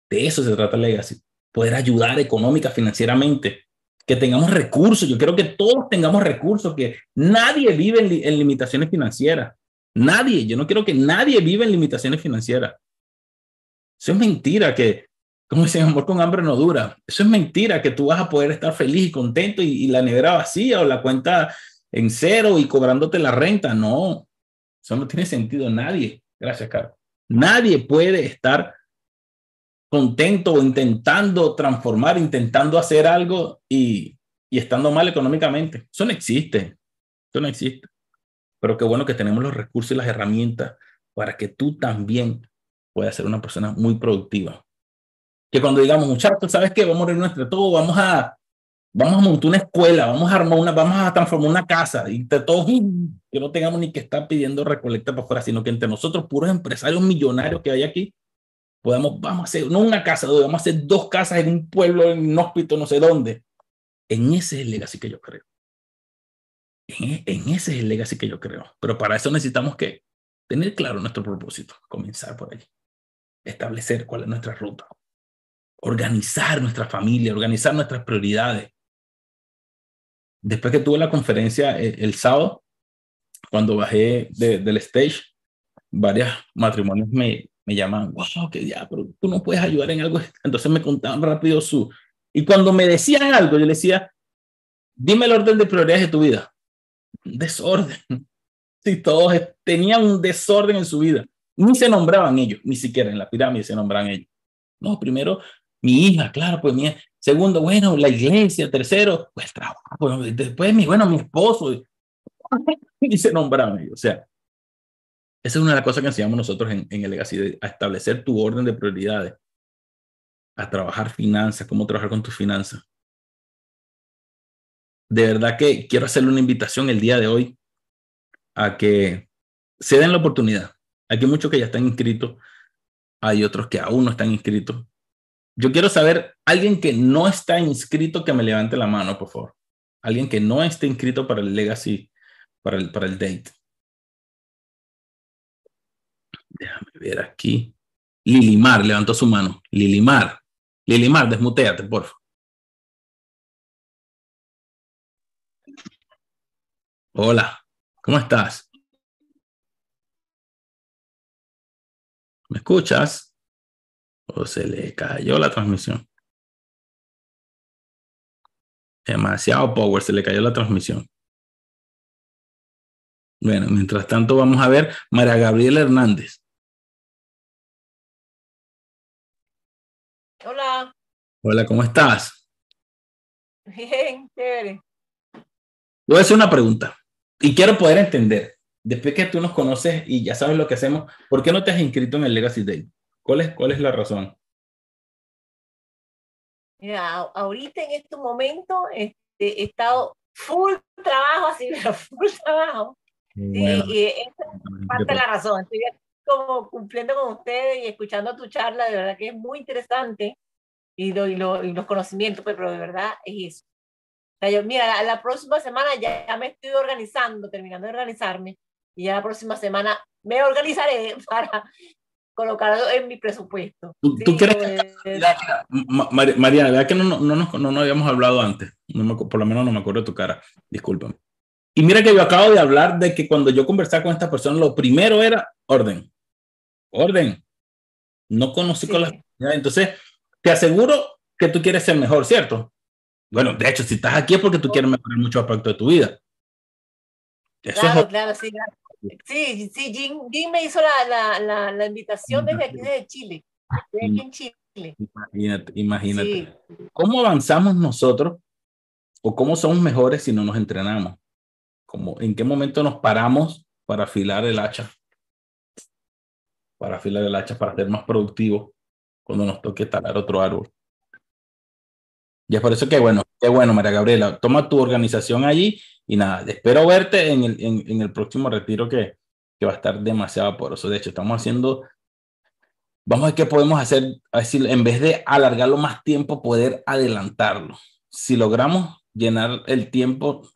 De eso se trata Legacy. Poder ayudar económica, financieramente, que tengamos recursos. Yo creo que todos tengamos recursos, que nadie vive en, en limitaciones financieras. Nadie. Yo no quiero que nadie viva en limitaciones financieras. Eso es mentira, que como dicen, amor con hambre no dura. Eso es mentira, que tú vas a poder estar feliz y contento y, la nevera vacía o la cuenta en cero y cobrándote la renta. No, eso no tiene sentido. Nadie, gracias, Carlos. Nadie puede estar contento o intentando transformar, intentando hacer algo y, y estando mal económicamente. Eso no existe. Eso no existe. Pero qué bueno que tenemos los recursos y las herramientas para que tú también puedas ser una persona muy productiva que cuando digamos, muchachos, ¿sabes qué? Vamos a reunirnos entre todos, vamos a, vamos a montar una escuela, vamos a armar una, vamos a transformar una casa, y entre todos, que no tengamos ni que estar pidiendo recolecta para afuera, sino que entre nosotros, puros empresarios millonarios que hay aquí, podamos, vamos a hacer, no una casa, vamos a hacer dos casas en un pueblo, en un hospital, no sé dónde. En ese es el legacy que yo creo. En, en ese es el legacy que yo creo. Pero para eso necesitamos que tener claro nuestro propósito, comenzar por ahí, establecer cuál es nuestra ruta organizar nuestra familia, organizar nuestras prioridades. Después que tuve la conferencia eh, el, sábado, cuando bajé del stage, varios matrimonios me, me llaman, wow, que ya, pero tú no puedes ayudar en algo. Entonces me contaban rápido su... Y cuando me decían algo, yo le decía, dime el orden de prioridades de tu vida. Desorden. [LAUGHS] Si todos tenían un desorden en su vida, ni se nombraban ellos, ni siquiera en la pirámide se nombraban ellos. No, primero mi hija, claro, pues mi segundo, bueno, la iglesia, tercero, pues el trabajo, después mi, bueno, mi esposo, y [LAUGHS] se nombraron ellos. O sea, esa es una de las cosas que enseñamos nosotros en, el Legacy, a establecer tu orden de prioridades, a trabajar finanzas, cómo trabajar con tus finanzas. De verdad que quiero hacerle una invitación el día de hoy a que se den la oportunidad. Aquí hay muchos que ya están inscritos, hay otros que aún no están inscritos. Yo quiero saber, alguien que no está inscrito, que me levante la mano, por favor. Alguien que no esté inscrito para el Legacy, para el, para el Date. Déjame ver aquí. Lilimar levantó su mano. Lilimar. Lilimar, desmuteate, por favor. Hola, ¿cómo estás? ¿Me escuchas? O se le cayó la transmisión. Demasiado power, se le cayó la transmisión. Bueno, mientras tanto vamos a ver María Gabriela Hernández. Hola. Hola, ¿cómo estás? Bien, chévere. Voy a hacer una pregunta y quiero poder entender. después que tú nos conoces y ya sabes lo que hacemos, ¿por qué no te has inscrito en el Legacy Day? ¿Cuál es, cuál es la razón? Mira, ahorita en este momento este, he estado full trabajo, así, [LAUGHS] pero full trabajo. y esa es parte de la razón. Estoy como cumpliendo con ustedes y escuchando tu charla, de verdad que es muy interesante y, y, los conocimientos, pues, pero de verdad es eso. O sea, yo, mira, la, próxima semana ya, ya, me estoy organizando, terminando de organizarme, y ya la próxima semana me organizaré [LAUGHS] para colocarlo en mi presupuesto. ¿Tú, crees que, pues. Mariana, verdad que no, no, no, no, habíamos hablado antes, no por lo menos no me acuerdo de tu cara, discúlpame. Y mira que yo acabo de hablar de que cuando yo conversaba con esta persona, lo primero era orden. Orden. No conocí con las... Entonces, te aseguro que tú quieres ser mejor, ¿cierto? Bueno, de hecho, si estás aquí es porque tú quieres mejorar mucho aspecto de tu vida. claro, claro, sí, Sí, sí, Jim, me hizo la, la, la, invitación desde aquí, desde Chile. Desde aquí en Chile. Imagínate, imagínate. ¿Cómo avanzamos nosotros o cómo somos mejores si no nos entrenamos? ¿Cómo, ¿En qué momento nos paramos para afilar el hacha? Para afilar el hacha, para ser más productivos cuando nos toque talar otro árbol. Y es por eso que, bueno, qué bueno, María Gabriela, toma tu organización allí y nada, espero verte en el, en, el próximo retiro que, que, va a estar demasiado poroso. De hecho, estamos haciendo, vamos a ver qué podemos hacer, a decir, en vez de alargarlo más tiempo, poder adelantarlo. Si logramos llenar el tiempo,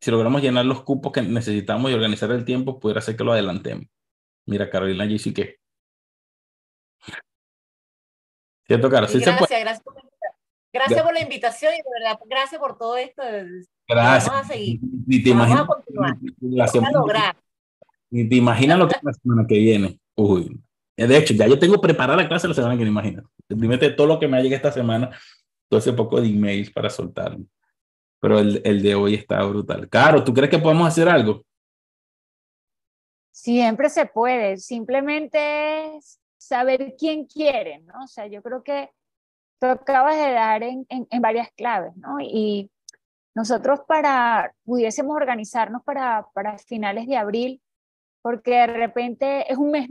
si logramos llenar los cupos que necesitamos y organizar el tiempo, pudiera ser que lo adelantemos. Mira, Carolina allí sí que. ¿Cierto, Carlos? Sí, gracias, gracias, gracias por la invitación y de verdad, gracias por todo esto. Gracias. Vamos a seguir. Ni te imaginas. La semana, Ni te imaginas lo que es la semana que viene. Uy. De hecho, ya yo tengo preparada la clase la semana que me imagino. Primero todo lo que me ha llegado esta semana, todo ese poco de emails para soltarlo. Pero el, el de hoy está brutal. Caro, ¿tú crees que podemos hacer algo? Siempre se puede. Simplemente saber quién quiere, ¿no? O sea, yo creo que tú acabas de dar en, en, en varias claves, ¿no? Y nosotros para, pudiésemos organizarnos para, para finales de abril, porque de repente es un mes,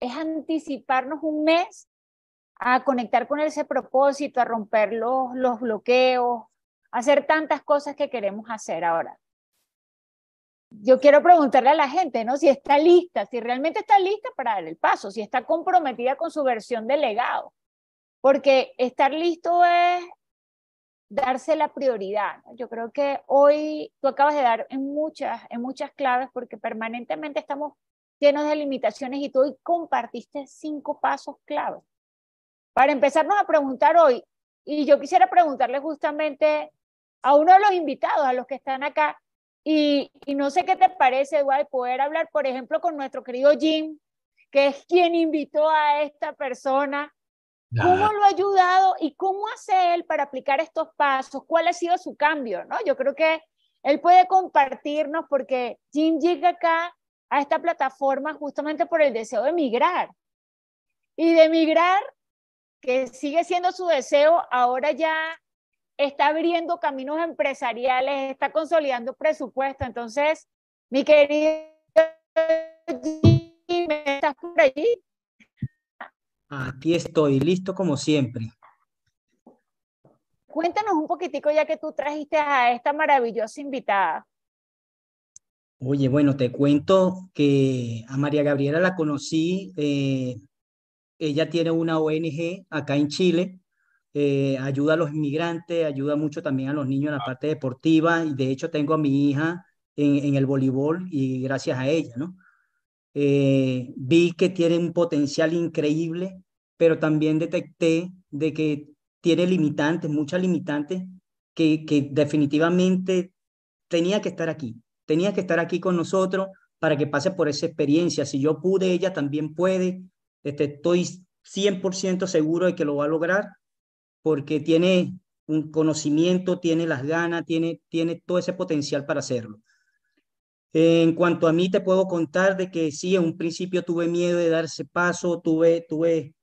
es anticiparnos un mes a conectar con ese propósito, a romper los, los bloqueos, a hacer tantas cosas que queremos hacer ahora. Yo quiero preguntarle a la gente, ¿no? Si está lista, si realmente está lista para dar el paso, si está comprometida con su versión de legado. Porque estar listo es darse la prioridad. Yo creo que hoy tú acabas de dar en muchas, en muchas claves porque permanentemente estamos llenos de limitaciones y tú hoy compartiste cinco pasos claves. Para empezarnos a preguntar hoy, y yo quisiera preguntarle justamente a uno de los invitados, a los que están acá, y, y no sé qué te parece, Eduardo, poder hablar, por ejemplo, con nuestro querido Jim, que es quien invitó a esta persona ¿Cómo lo ha ayudado y cómo hace él para aplicar estos pasos? ¿Cuál ha sido su cambio? ¿no? Yo creo que él puede compartirnos porque Jim llega acá a esta plataforma justamente por el deseo de migrar. Y de migrar, que sigue siendo su deseo, ahora ya está abriendo caminos empresariales, está consolidando presupuesto. Entonces, mi querido Jim, ¿estás por allí? Aquí estoy, listo como siempre. Cuéntanos un poquitico ya que tú trajiste a esta maravillosa invitada. Oye, bueno, te cuento que a María Gabriela la conocí, eh, ella tiene una ONG acá en Chile, eh, ayuda a los inmigrantes, ayuda mucho también a los niños en la parte deportiva y de hecho tengo a mi hija en, en el voleibol y gracias a ella, ¿no? Eh, vi que tiene un potencial increíble, pero también detecté de que tiene limitantes, muchas limitantes, que, definitivamente tenía que estar aquí, tenía que estar aquí con nosotros para que pase por esa experiencia. Si yo pude, ella también puede. Este, estoy 100% seguro de que lo va a lograr porque tiene un conocimiento, tiene las ganas, tiene, tiene todo ese potencial para hacerlo. En cuanto a mí, te puedo contar de que sí, en un principio tuve miedo de dar ese paso, tuve, tuve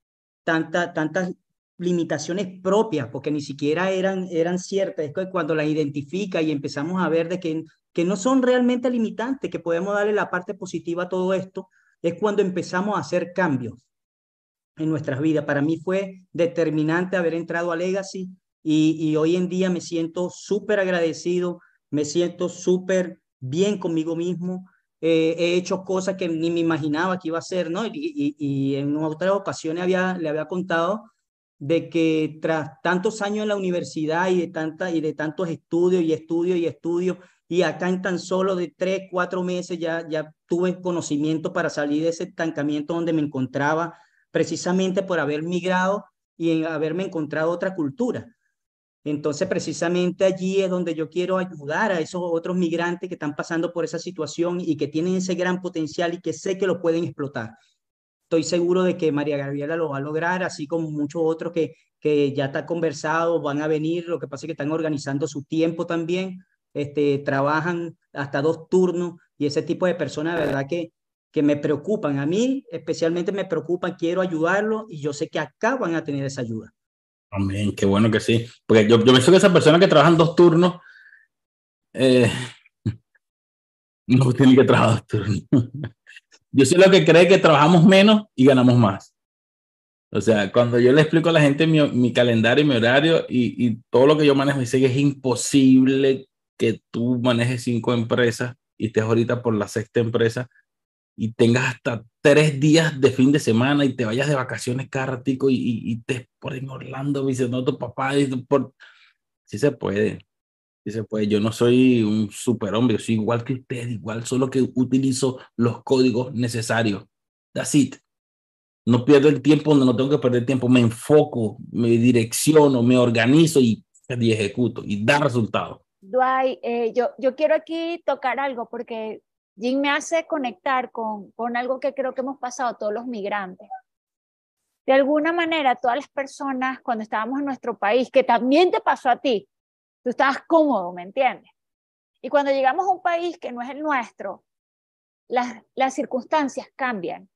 tanta, tantas limitaciones propias, porque ni siquiera eran, eran ciertas. Es cuando las identifica y empezamos a ver de que, que no son realmente limitantes, que podemos darle la parte positiva a todo esto, es cuando empezamos a hacer cambios en nuestras vidas. Para mí fue determinante haber entrado a Legacy y, y hoy en día me siento súper agradecido, me siento súper bien conmigo mismo. Eh, he hecho cosas que ni me imaginaba que iba a hacer, ¿no? Y, y, y en otras ocasiones había, le había contado de que tras tantos años en la universidad y de, tanta, y de tantos estudios y estudios y estudios, y acá en tan solo de tres, cuatro meses ya, ya tuve conocimiento para salir de ese estancamiento donde me encontraba, precisamente por haber migrado y en haberme encontrado otra cultura. Entonces, precisamente allí es donde yo quiero ayudar a esos otros migrantes que están pasando por esa situación y que tienen ese gran potencial y que sé que lo pueden explotar estoy seguro de que María Gabriela lo va a lograr, así como muchos otros que, que ya está conversado, van a venir, lo que pasa es que están organizando su tiempo también, este, trabajan hasta dos turnos y ese tipo de personas, de verdad que, que me preocupan. A mí especialmente me preocupan, quiero ayudarlos y yo sé que acá van a tener esa ayuda. Amén, qué bueno que sí. Porque yo, pienso que esas personas que trabajan dos turnos, eh, [LAUGHS] no tienen que trabajar dos turnos. [LAUGHS] Yo soy lo que cree que trabajamos menos y ganamos más. O sea, cuando yo le explico a la gente mi, calendario y mi horario y, y, todo lo que yo manejo, dice que es imposible que tú manejes cinco empresas y estés ahorita por la sexta empresa y tengas hasta tres días de fin de semana y te vayas de vacaciones cada ratico y, y, y te por en Orlando visitando a tu papá. Y por... Sí se puede. Dice, pues yo no soy un superhombre, soy igual que usted, igual, solo que utilizo los códigos necesarios. That's it. No pierdo el tiempo donde no tengo que perder tiempo, me enfoco, me direcciono, me organizo y, y ejecuto y da resultados. Dwight, eh, yo, yo quiero aquí tocar algo porque Jim me hace conectar con, con algo que creo que hemos pasado todos los migrantes. De alguna manera, todas las personas cuando estábamos en nuestro país, que también te pasó a ti, Tú estabas cómodo, ¿me entiendes? Y cuando llegamos a un país que no es el nuestro, las, las circunstancias cambian.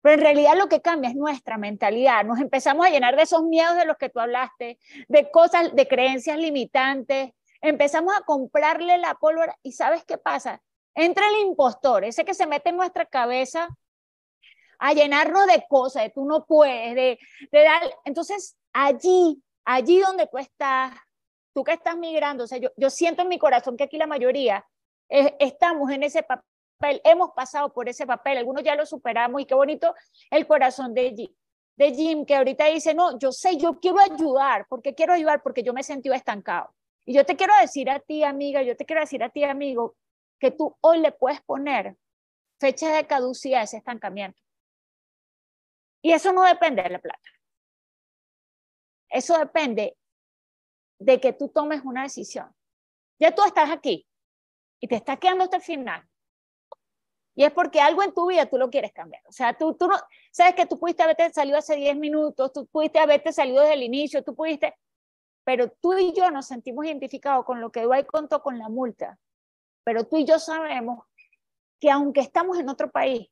Pero en realidad lo que cambia es nuestra mentalidad. Nos empezamos a llenar de esos miedos de los que tú hablaste, de cosas, de creencias limitantes. Empezamos a comprarle la pólvora y ¿sabes qué pasa? Entra el impostor, ese que se mete en nuestra cabeza a llenarnos de cosas, de tú no puedes, de, de dar. Entonces, allí, allí donde tú estás, tú que estás migrando, o sea, yo, yo siento en mi corazón que aquí la mayoría estamos en ese papel, hemos pasado por ese papel, algunos ya lo superamos y qué bonito el corazón de Jim, de Jim que ahorita dice, no, yo sé, yo quiero ayudar, porque quiero ayudar? Porque yo me he estancado. Y yo te quiero decir a ti, amiga, yo te quiero decir a ti, amigo, que tú hoy le puedes poner fecha de caducidad a ese estancamiento. Y eso no depende de la plata. Eso depende de que tú tomes una decisión. Ya tú estás aquí y te estás quedando hasta el final. Y es porque algo en tu vida tú lo quieres cambiar. O sea, tú, tú no, sabes que tú pudiste haberte salido hace 10 minutos, tú pudiste haberte salido desde el inicio, tú pudiste, pero tú y yo nos sentimos identificados con lo que Dwight contó con la multa. Pero tú y yo sabemos que aunque estamos en otro país,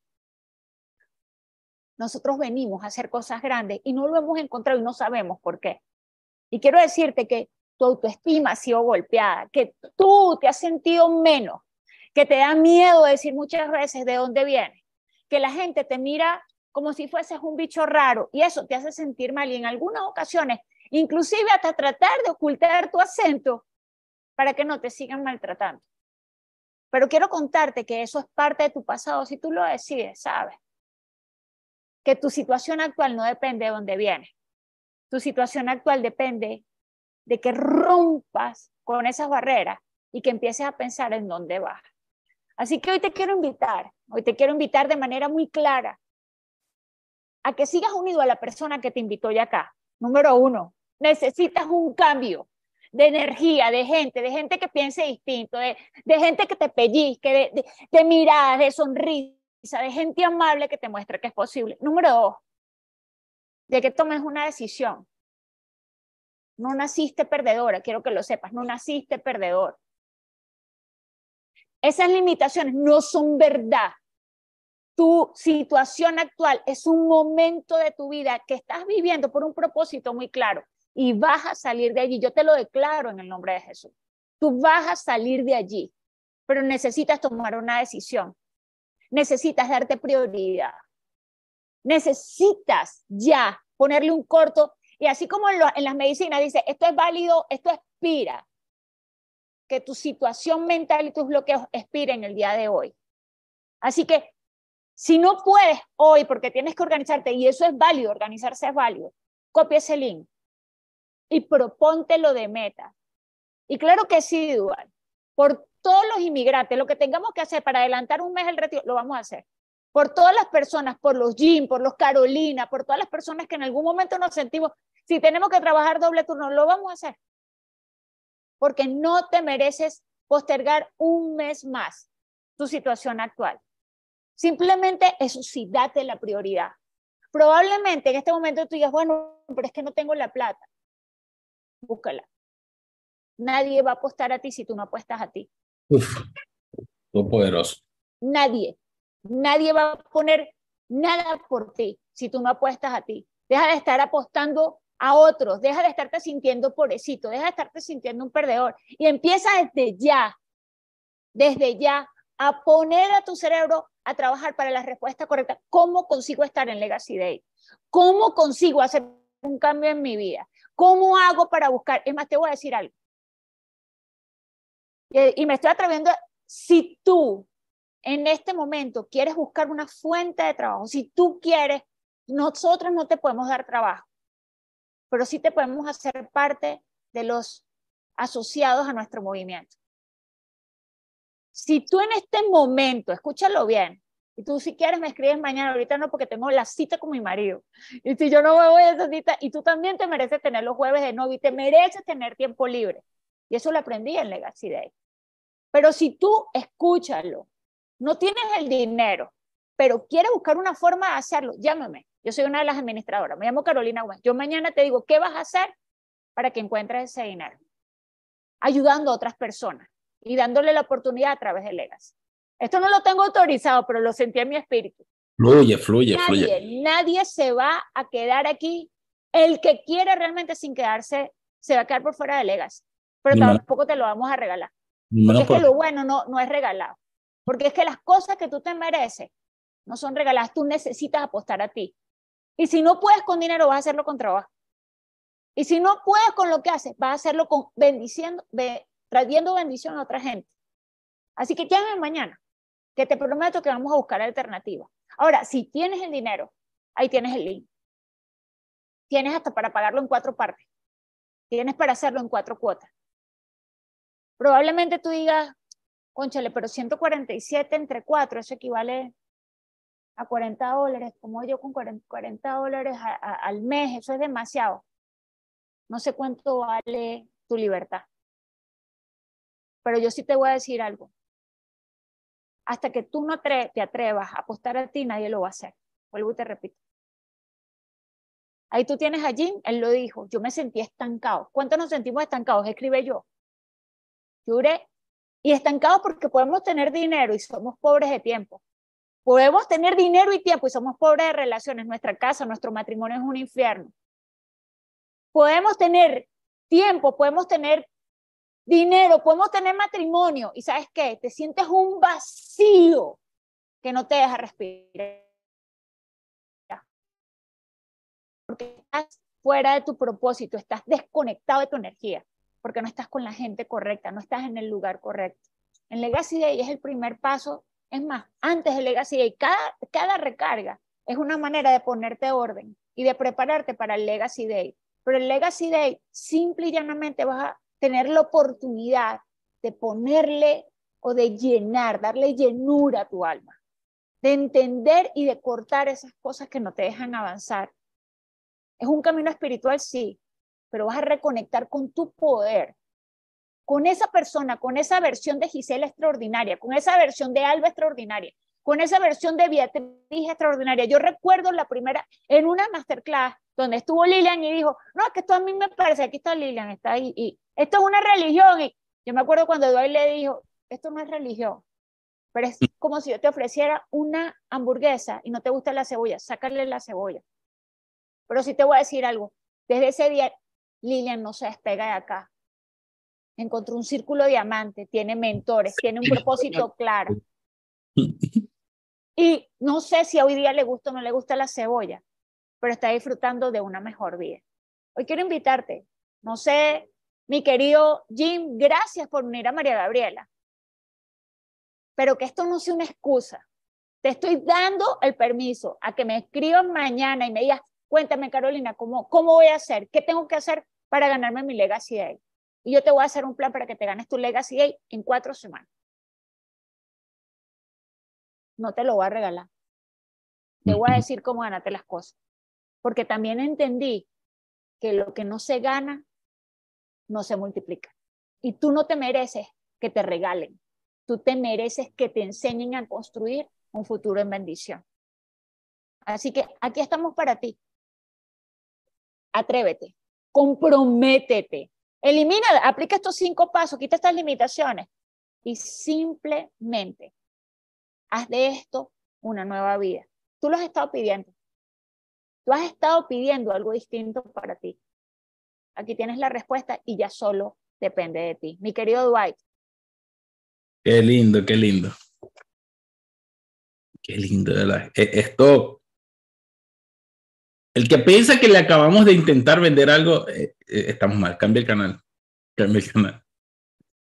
nosotros venimos a hacer cosas grandes y no lo hemos encontrado y no sabemos por qué. Y quiero decirte que tu autoestima ha sido golpeada, que tú te has sentido menos, que te da miedo decir muchas veces de dónde vienes, que la gente te mira como si fueses un bicho raro y eso te hace sentir mal y en algunas ocasiones inclusive hasta tratar de ocultar tu acento para que no te sigan maltratando. Pero quiero contarte que eso es parte de tu pasado si tú lo decides, ¿sabes? Que tu situación actual no depende de dónde vienes. Tu situación actual depende de que rompas con esas barreras y que empieces a pensar en dónde vas. Así que hoy te quiero invitar, hoy te quiero invitar de manera muy clara a que sigas unido a la persona que te invitó ya acá. Número uno, necesitas un cambio de energía, de gente, de gente que piense distinto, de, de gente que te pellizque, de, de, miradas, de sonrisa, de gente amable que te muestre que es posible. Número dos, de que tomes una decisión. No naciste perdedora, quiero que lo sepas, no naciste perdedor. Esas limitaciones no son verdad. tu situación actual es un momento de tu vida que estás viviendo por un propósito muy claro y vas a salir de allí. Yo te lo declaro en el nombre de Jesús. Tú vas a salir de allí, pero necesitas tomar una decisión. Necesitas darte prioridad. Necesitas ya ponerle un corto y así como en, en las medicinas dice, esto es válido, esto expira. Que tu situación mental y tus bloqueos expiren el día de hoy. Así que si no puedes hoy porque tienes que organizarte, y eso es válido, organizarse es válido, copia ese link y propóntelo de meta. Y claro que sí, Dual, por todos los inmigrantes, lo que tengamos que hacer para adelantar un mes el retiro, lo vamos a hacer. Por todas las personas, por los Jim, por los Carolina, por todas las personas que en algún momento nos sentimos, si tenemos que trabajar doble turno, lo vamos a hacer. Porque no te mereces postergar un mes más tu situación actual. Simplemente eso sí, date la prioridad. Probablemente en este momento tú digas, bueno, pero es que no tengo la plata. Búscala. Nadie va a apostar a ti si tú no apuestas a ti. Uf, poderoso. Nadie. Nadie va a poner nada por ti si tú no apuestas a ti. Deja de estar apostando a otros, deja de estarte sintiendo pobrecito, deja de estarte sintiendo un perdedor y empieza desde ya, desde ya a poner a tu cerebro a trabajar para la respuesta correcta. ¿Cómo consigo estar en Legacy Day? ¿Cómo consigo hacer un cambio en mi vida? ¿Cómo hago para buscar? Es más, te voy a decir algo. Y me estoy atreviendo, si tú en este momento quieres buscar una fuente de trabajo, si tú quieres, nosotros no te podemos dar trabajo, pero sí te podemos hacer parte de los asociados a nuestro movimiento. Si tú en este momento, escúchalo bien, y tú si quieres me escribes mañana, ahorita no porque tengo la cita con mi marido. Y si yo no me voy a esa cita, y tú también te mereces tener los jueves de novio y te mereces tener tiempo libre. Y eso lo aprendí en Legacy Day. Pero si tú, escúchalo, no tienes el dinero, pero quieres buscar una forma de hacerlo, llámame. Yo soy una de las administradoras, me llamo Carolina Gómez. Yo mañana te digo, ¿qué vas a hacer para que encuentres ese dinero? Ayudando a otras personas y dándole la oportunidad a través de Legacy. Esto no lo tengo autorizado, pero lo sentí en mi espíritu. Fluye, fluye, nadie, fluye. Nadie se va a quedar aquí. El que quiere realmente sin quedarse, se va a quedar por fuera de Legacy. Pero tampoco te lo vamos a regalar. Porque es que lo bueno no, no es regalado. Porque es que las cosas que tú te mereces no son regaladas. Tú necesitas apostar a ti. Y si no puedes con dinero, vas a hacerlo con trabajo. Y si no puedes con lo que haces, vas a hacerlo con bendiciendo, trayendo bendición a otra gente. Así que llámame mañana, que te prometo que vamos a buscar alternativas. Ahora, si tienes el dinero, ahí tienes el link. Tienes hasta para pagarlo en cuatro partes. Tienes para hacerlo en cuatro cuotas. Probablemente tú digas, conchale, pero 147 entre cuatro, eso equivale a 40 dólares. Como yo con 40, dólares al mes? Eso es demasiado. No sé cuánto vale tu libertad. Pero yo sí te voy a decir algo. Hasta que tú no te atrevas a apostar a ti, nadie lo va a hacer. Vuelvo y te repito. Ahí tú tienes a Jim, él lo dijo, yo me sentí estancado. ¿Cuántos nos sentimos estancados? Escribe yo. Lloré. Y estancados porque podemos tener dinero y somos pobres de tiempo. Podemos tener dinero y tiempo y somos pobres de relaciones. Nuestra casa, nuestro matrimonio es un infierno. Podemos tener tiempo, podemos tener dinero, podemos tener matrimonio y sabes qué, te sientes un vacío que no te deja respirar. Porque estás fuera de tu propósito, estás desconectado de tu energía, porque no estás con la gente correcta, no estás en el lugar correcto. En Legacy Day es el primer paso, es más, antes de Legacy Day, cada, cada recarga es una manera de ponerte orden y de prepararte para el Legacy Day. Pero el Legacy Day simple y llanamente vas a tener la oportunidad de ponerle o de llenar, darle llenura a tu alma, de entender y de cortar esas cosas que no te dejan avanzar. Es un camino espiritual, sí, pero vas a reconectar con tu poder, con esa persona, con esa versión de Gisela extraordinaria, con esa versión de Alba extraordinaria, con esa versión de Beatriz extraordinaria. Yo recuerdo la primera, en una masterclass, donde estuvo Lilian y dijo, no, es que esto a mí me parece, aquí está Lilian, está ahí, y esto es una religión. Y yo me acuerdo cuando Eduardo le dijo, esto no es religión, pero es como si yo te ofreciera una hamburguesa y no te gusta la cebolla, sácale la cebolla. Pero sí te voy a decir algo, desde ese día Lilian no se despega de acá. Encontró un círculo diamante, tiene mentores, tiene un propósito [LAUGHS] claro. Y no sé si hoy día le gusta o no le gusta la cebolla, pero está disfrutando de una mejor vida. Hoy quiero invitarte, no sé, mi querido Jim, gracias por unir a María Gabriela, pero que esto no sea una excusa. Te estoy dando el permiso a que me escriban mañana y me digas, cuéntame Carolina, ¿cómo, cómo voy a hacer? ¿Qué tengo que hacer para ganarme mi Legacy Day? Y yo te voy a hacer un plan para que te ganes tu Legacy Day en cuatro semanas. No te lo voy a regalar. Te voy a decir cómo ganarte las cosas. Porque también entendí que lo que no se gana, no se multiplica. Y tú no te mereces que te regalen. Tú te mereces que te enseñen a construir un futuro en bendición. Así que aquí estamos para ti. Atrévete, comprométete, elimina, aplica estos cinco pasos, quita estas limitaciones y simplemente haz de esto una nueva vida. Tú lo has estado pidiendo. Tú has estado pidiendo algo distinto para ti. Aquí tienes la respuesta y ya solo depende de ti. Mi querido Dwight. Qué lindo, qué lindo. Qué lindo, ¿verdad? E, esto, el que piensa que le acabamos de intentar vender algo, eh, eh, estamos mal. Cambia el canal. Cambia el canal.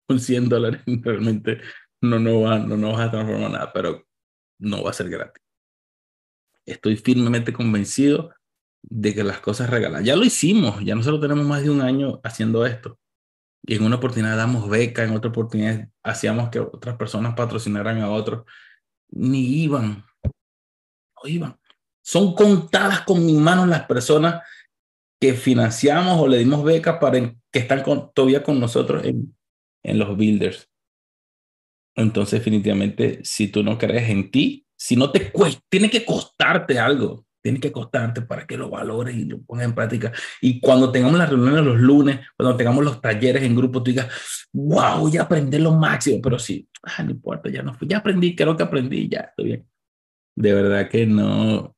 Con 100 dólares [LAUGHS] realmente no, no, va, no, no vas a transformar nada, pero no va a ser gratis estoy firmemente convencido de que las cosas regalan. Ya lo hicimos, ya nosotros tenemos más de un año haciendo esto. Y en una oportunidad damos beca, en otra oportunidad hacíamos que otras personas patrocinaran a otros. Ni iban, no iban. Son contadas con mis manos las personas que financiamos o le dimos becas para que están todavía con nosotros en, en los builders. Entonces, definitivamente, si tú no crees en ti, si no te cuesta, tiene que costarte algo, tiene que costarte para que lo valores y lo pongas en práctica. Y cuando tengamos las reuniones los lunes, cuando tengamos los talleres en grupo, tú digas, wow, ya aprendí lo máximo, pero sí, ah, no importa, ya no fui, ya aprendí, creo que aprendí, ya estoy bien. De verdad que no,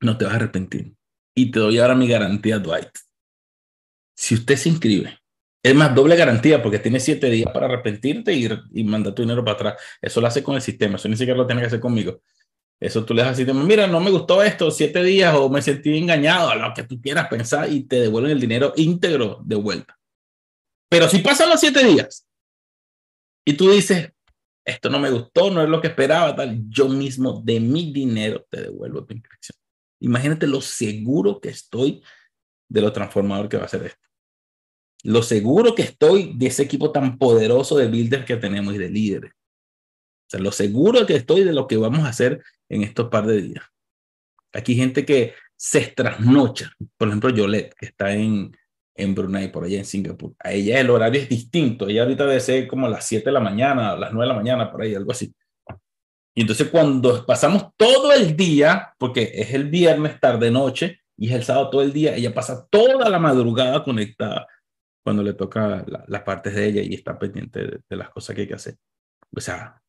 no te vas a arrepentir. Y te doy ahora mi garantía, Dwight. Si usted se inscribe es más, doble garantía porque tiene siete días para arrepentirte y, y mandar tu dinero para atrás. Eso lo hace con el sistema, eso ni siquiera lo tiene que hacer conmigo. Eso tú le das sistema, mira, no me gustó esto, siete días o me sentí engañado, a lo que tú quieras pensar y te devuelven el dinero íntegro de vuelta. Pero si pasan los siete días y tú dices, esto no me gustó, no es lo que esperaba, tal, yo mismo de mi dinero te devuelvo tu inscripción. Imagínate lo seguro que estoy de lo transformador que va a ser esto lo seguro que estoy de ese equipo tan poderoso de builders que tenemos y de líderes. O sea, lo seguro que estoy de lo que vamos a hacer en estos par de días. Aquí gente que se trasnocha. Por ejemplo, Yolette, que está en, en Brunei, por allá en Singapur. A ella el horario es distinto. Ella ahorita debe ser como las 7 de la mañana, las 9 de la mañana, por ahí, algo así. Y entonces cuando pasamos todo el día, porque es el viernes tarde noche y es el sábado todo el día, ella pasa toda la madrugada conectada cuando le toca las partes de ella y está pendiente de, las cosas que hay que hacer. O sea,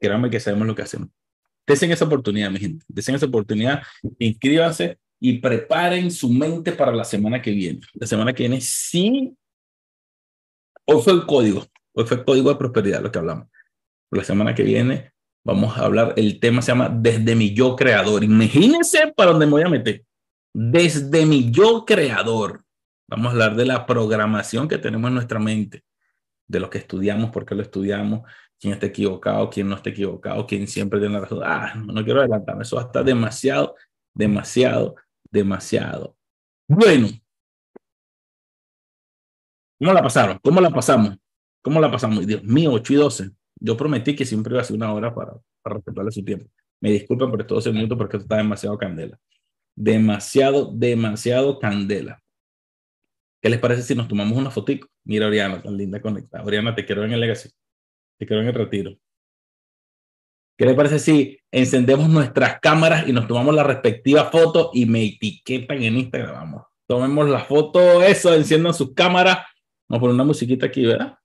créanme que sabemos lo que hacemos. Desen esa oportunidad, mi gente. Desen esa oportunidad, inscríbanse y preparen su mente para la semana que viene. La semana que viene sí. Hoy fue el código. Hoy fue el código de prosperidad lo que hablamos. La semana que viene vamos a hablar, el tema se llama Desde mi yo creador. Imagínense para dónde me voy a meter. Desde mi yo creador. Vamos a hablar de la programación que tenemos en nuestra mente, de lo que estudiamos, por qué lo estudiamos, quién está equivocado, quién no está equivocado, quién siempre tiene la razón. Ah, no, quiero adelantarme, eso está demasiado, demasiado, demasiado. Bueno, ¿cómo la pasaron? ¿Cómo la pasamos? ¿Cómo la pasamos? Dios mío, 8 y 12. Yo prometí que siempre iba a ser una hora para, para respetarle su tiempo. Me disculpen por estos 12 minutos porque esto está demasiado candela. Demasiado, demasiado candela. ¿Qué les parece si nos tomamos una fotico? Mira, Oriana, tan linda conectada. Oriana, te quiero en el Legacy. Quiero en el retiro. ¿Qué les parece si encendemos nuestras cámaras y nos tomamos la respectiva foto y me etiquetan en Instagram? Vamos, tomemos la foto, eso, enciendan sus cámaras. Vamos a poner una musiquita aquí, ¿verdad?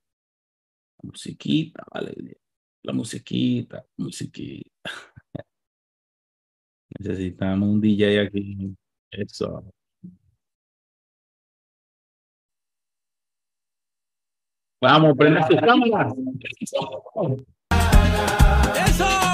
musiquita, vale. La musiquita, musiquita. [LAUGHS] Necesitamos un DJ aquí. Eso. Vamos, prende su cámara. ¡Eso!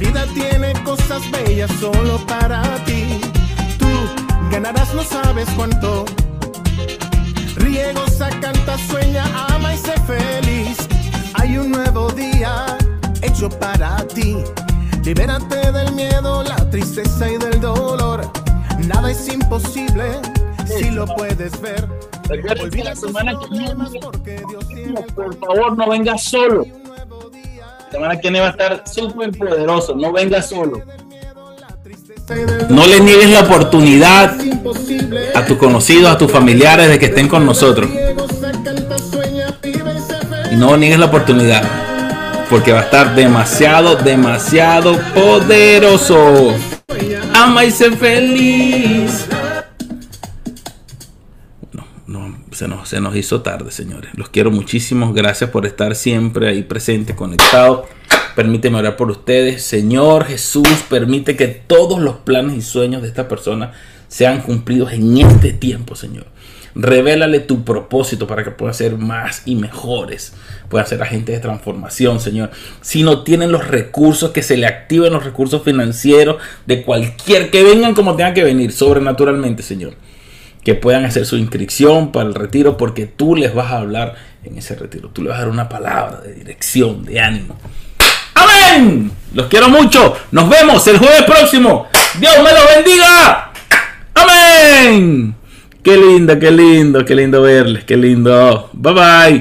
vida tiene cosas bellas solo para ti. Tú ganarás, no sabes cuánto. Riego, canta, sueña, ama y sé feliz. Hay un nuevo día hecho para ti. Libérate del miedo, la tristeza y del dolor. Nada es imposible si lo puedes ver. Olvida semana que Por favor, no vengas solo semana que viene va a estar súper poderoso. No venga solo. No le niegues la oportunidad a tus conocidos, a tus familiares de que estén con nosotros. No niegues la oportunidad. Porque va a estar demasiado, demasiado poderoso. Ama y sé feliz. se nos, se nos hizo tarde, señores. Los quiero muchísimo. Gracias por estar siempre ahí presente, conectado. Permíteme orar por ustedes. Señor Jesús, permite que todos los planes y sueños de esta persona sean cumplidos en este tiempo, Señor. Revélale tu propósito para que puedan ser más y mejores. Puedan ser agentes de transformación, Señor. Si no tienen los recursos, que se le activen los recursos financieros de cualquier que vengan como tengan que venir, sobrenaturalmente, Señor que puedan hacer su inscripción para el retiro porque tú les vas a hablar en ese retiro. Tú les vas a dar una palabra de dirección, de ánimo. Amén. Los quiero mucho. Nos vemos el jueves próximo. Dios me los bendiga. Amén. Qué lindo, qué lindo, qué lindo verles. Qué lindo. Bye bye.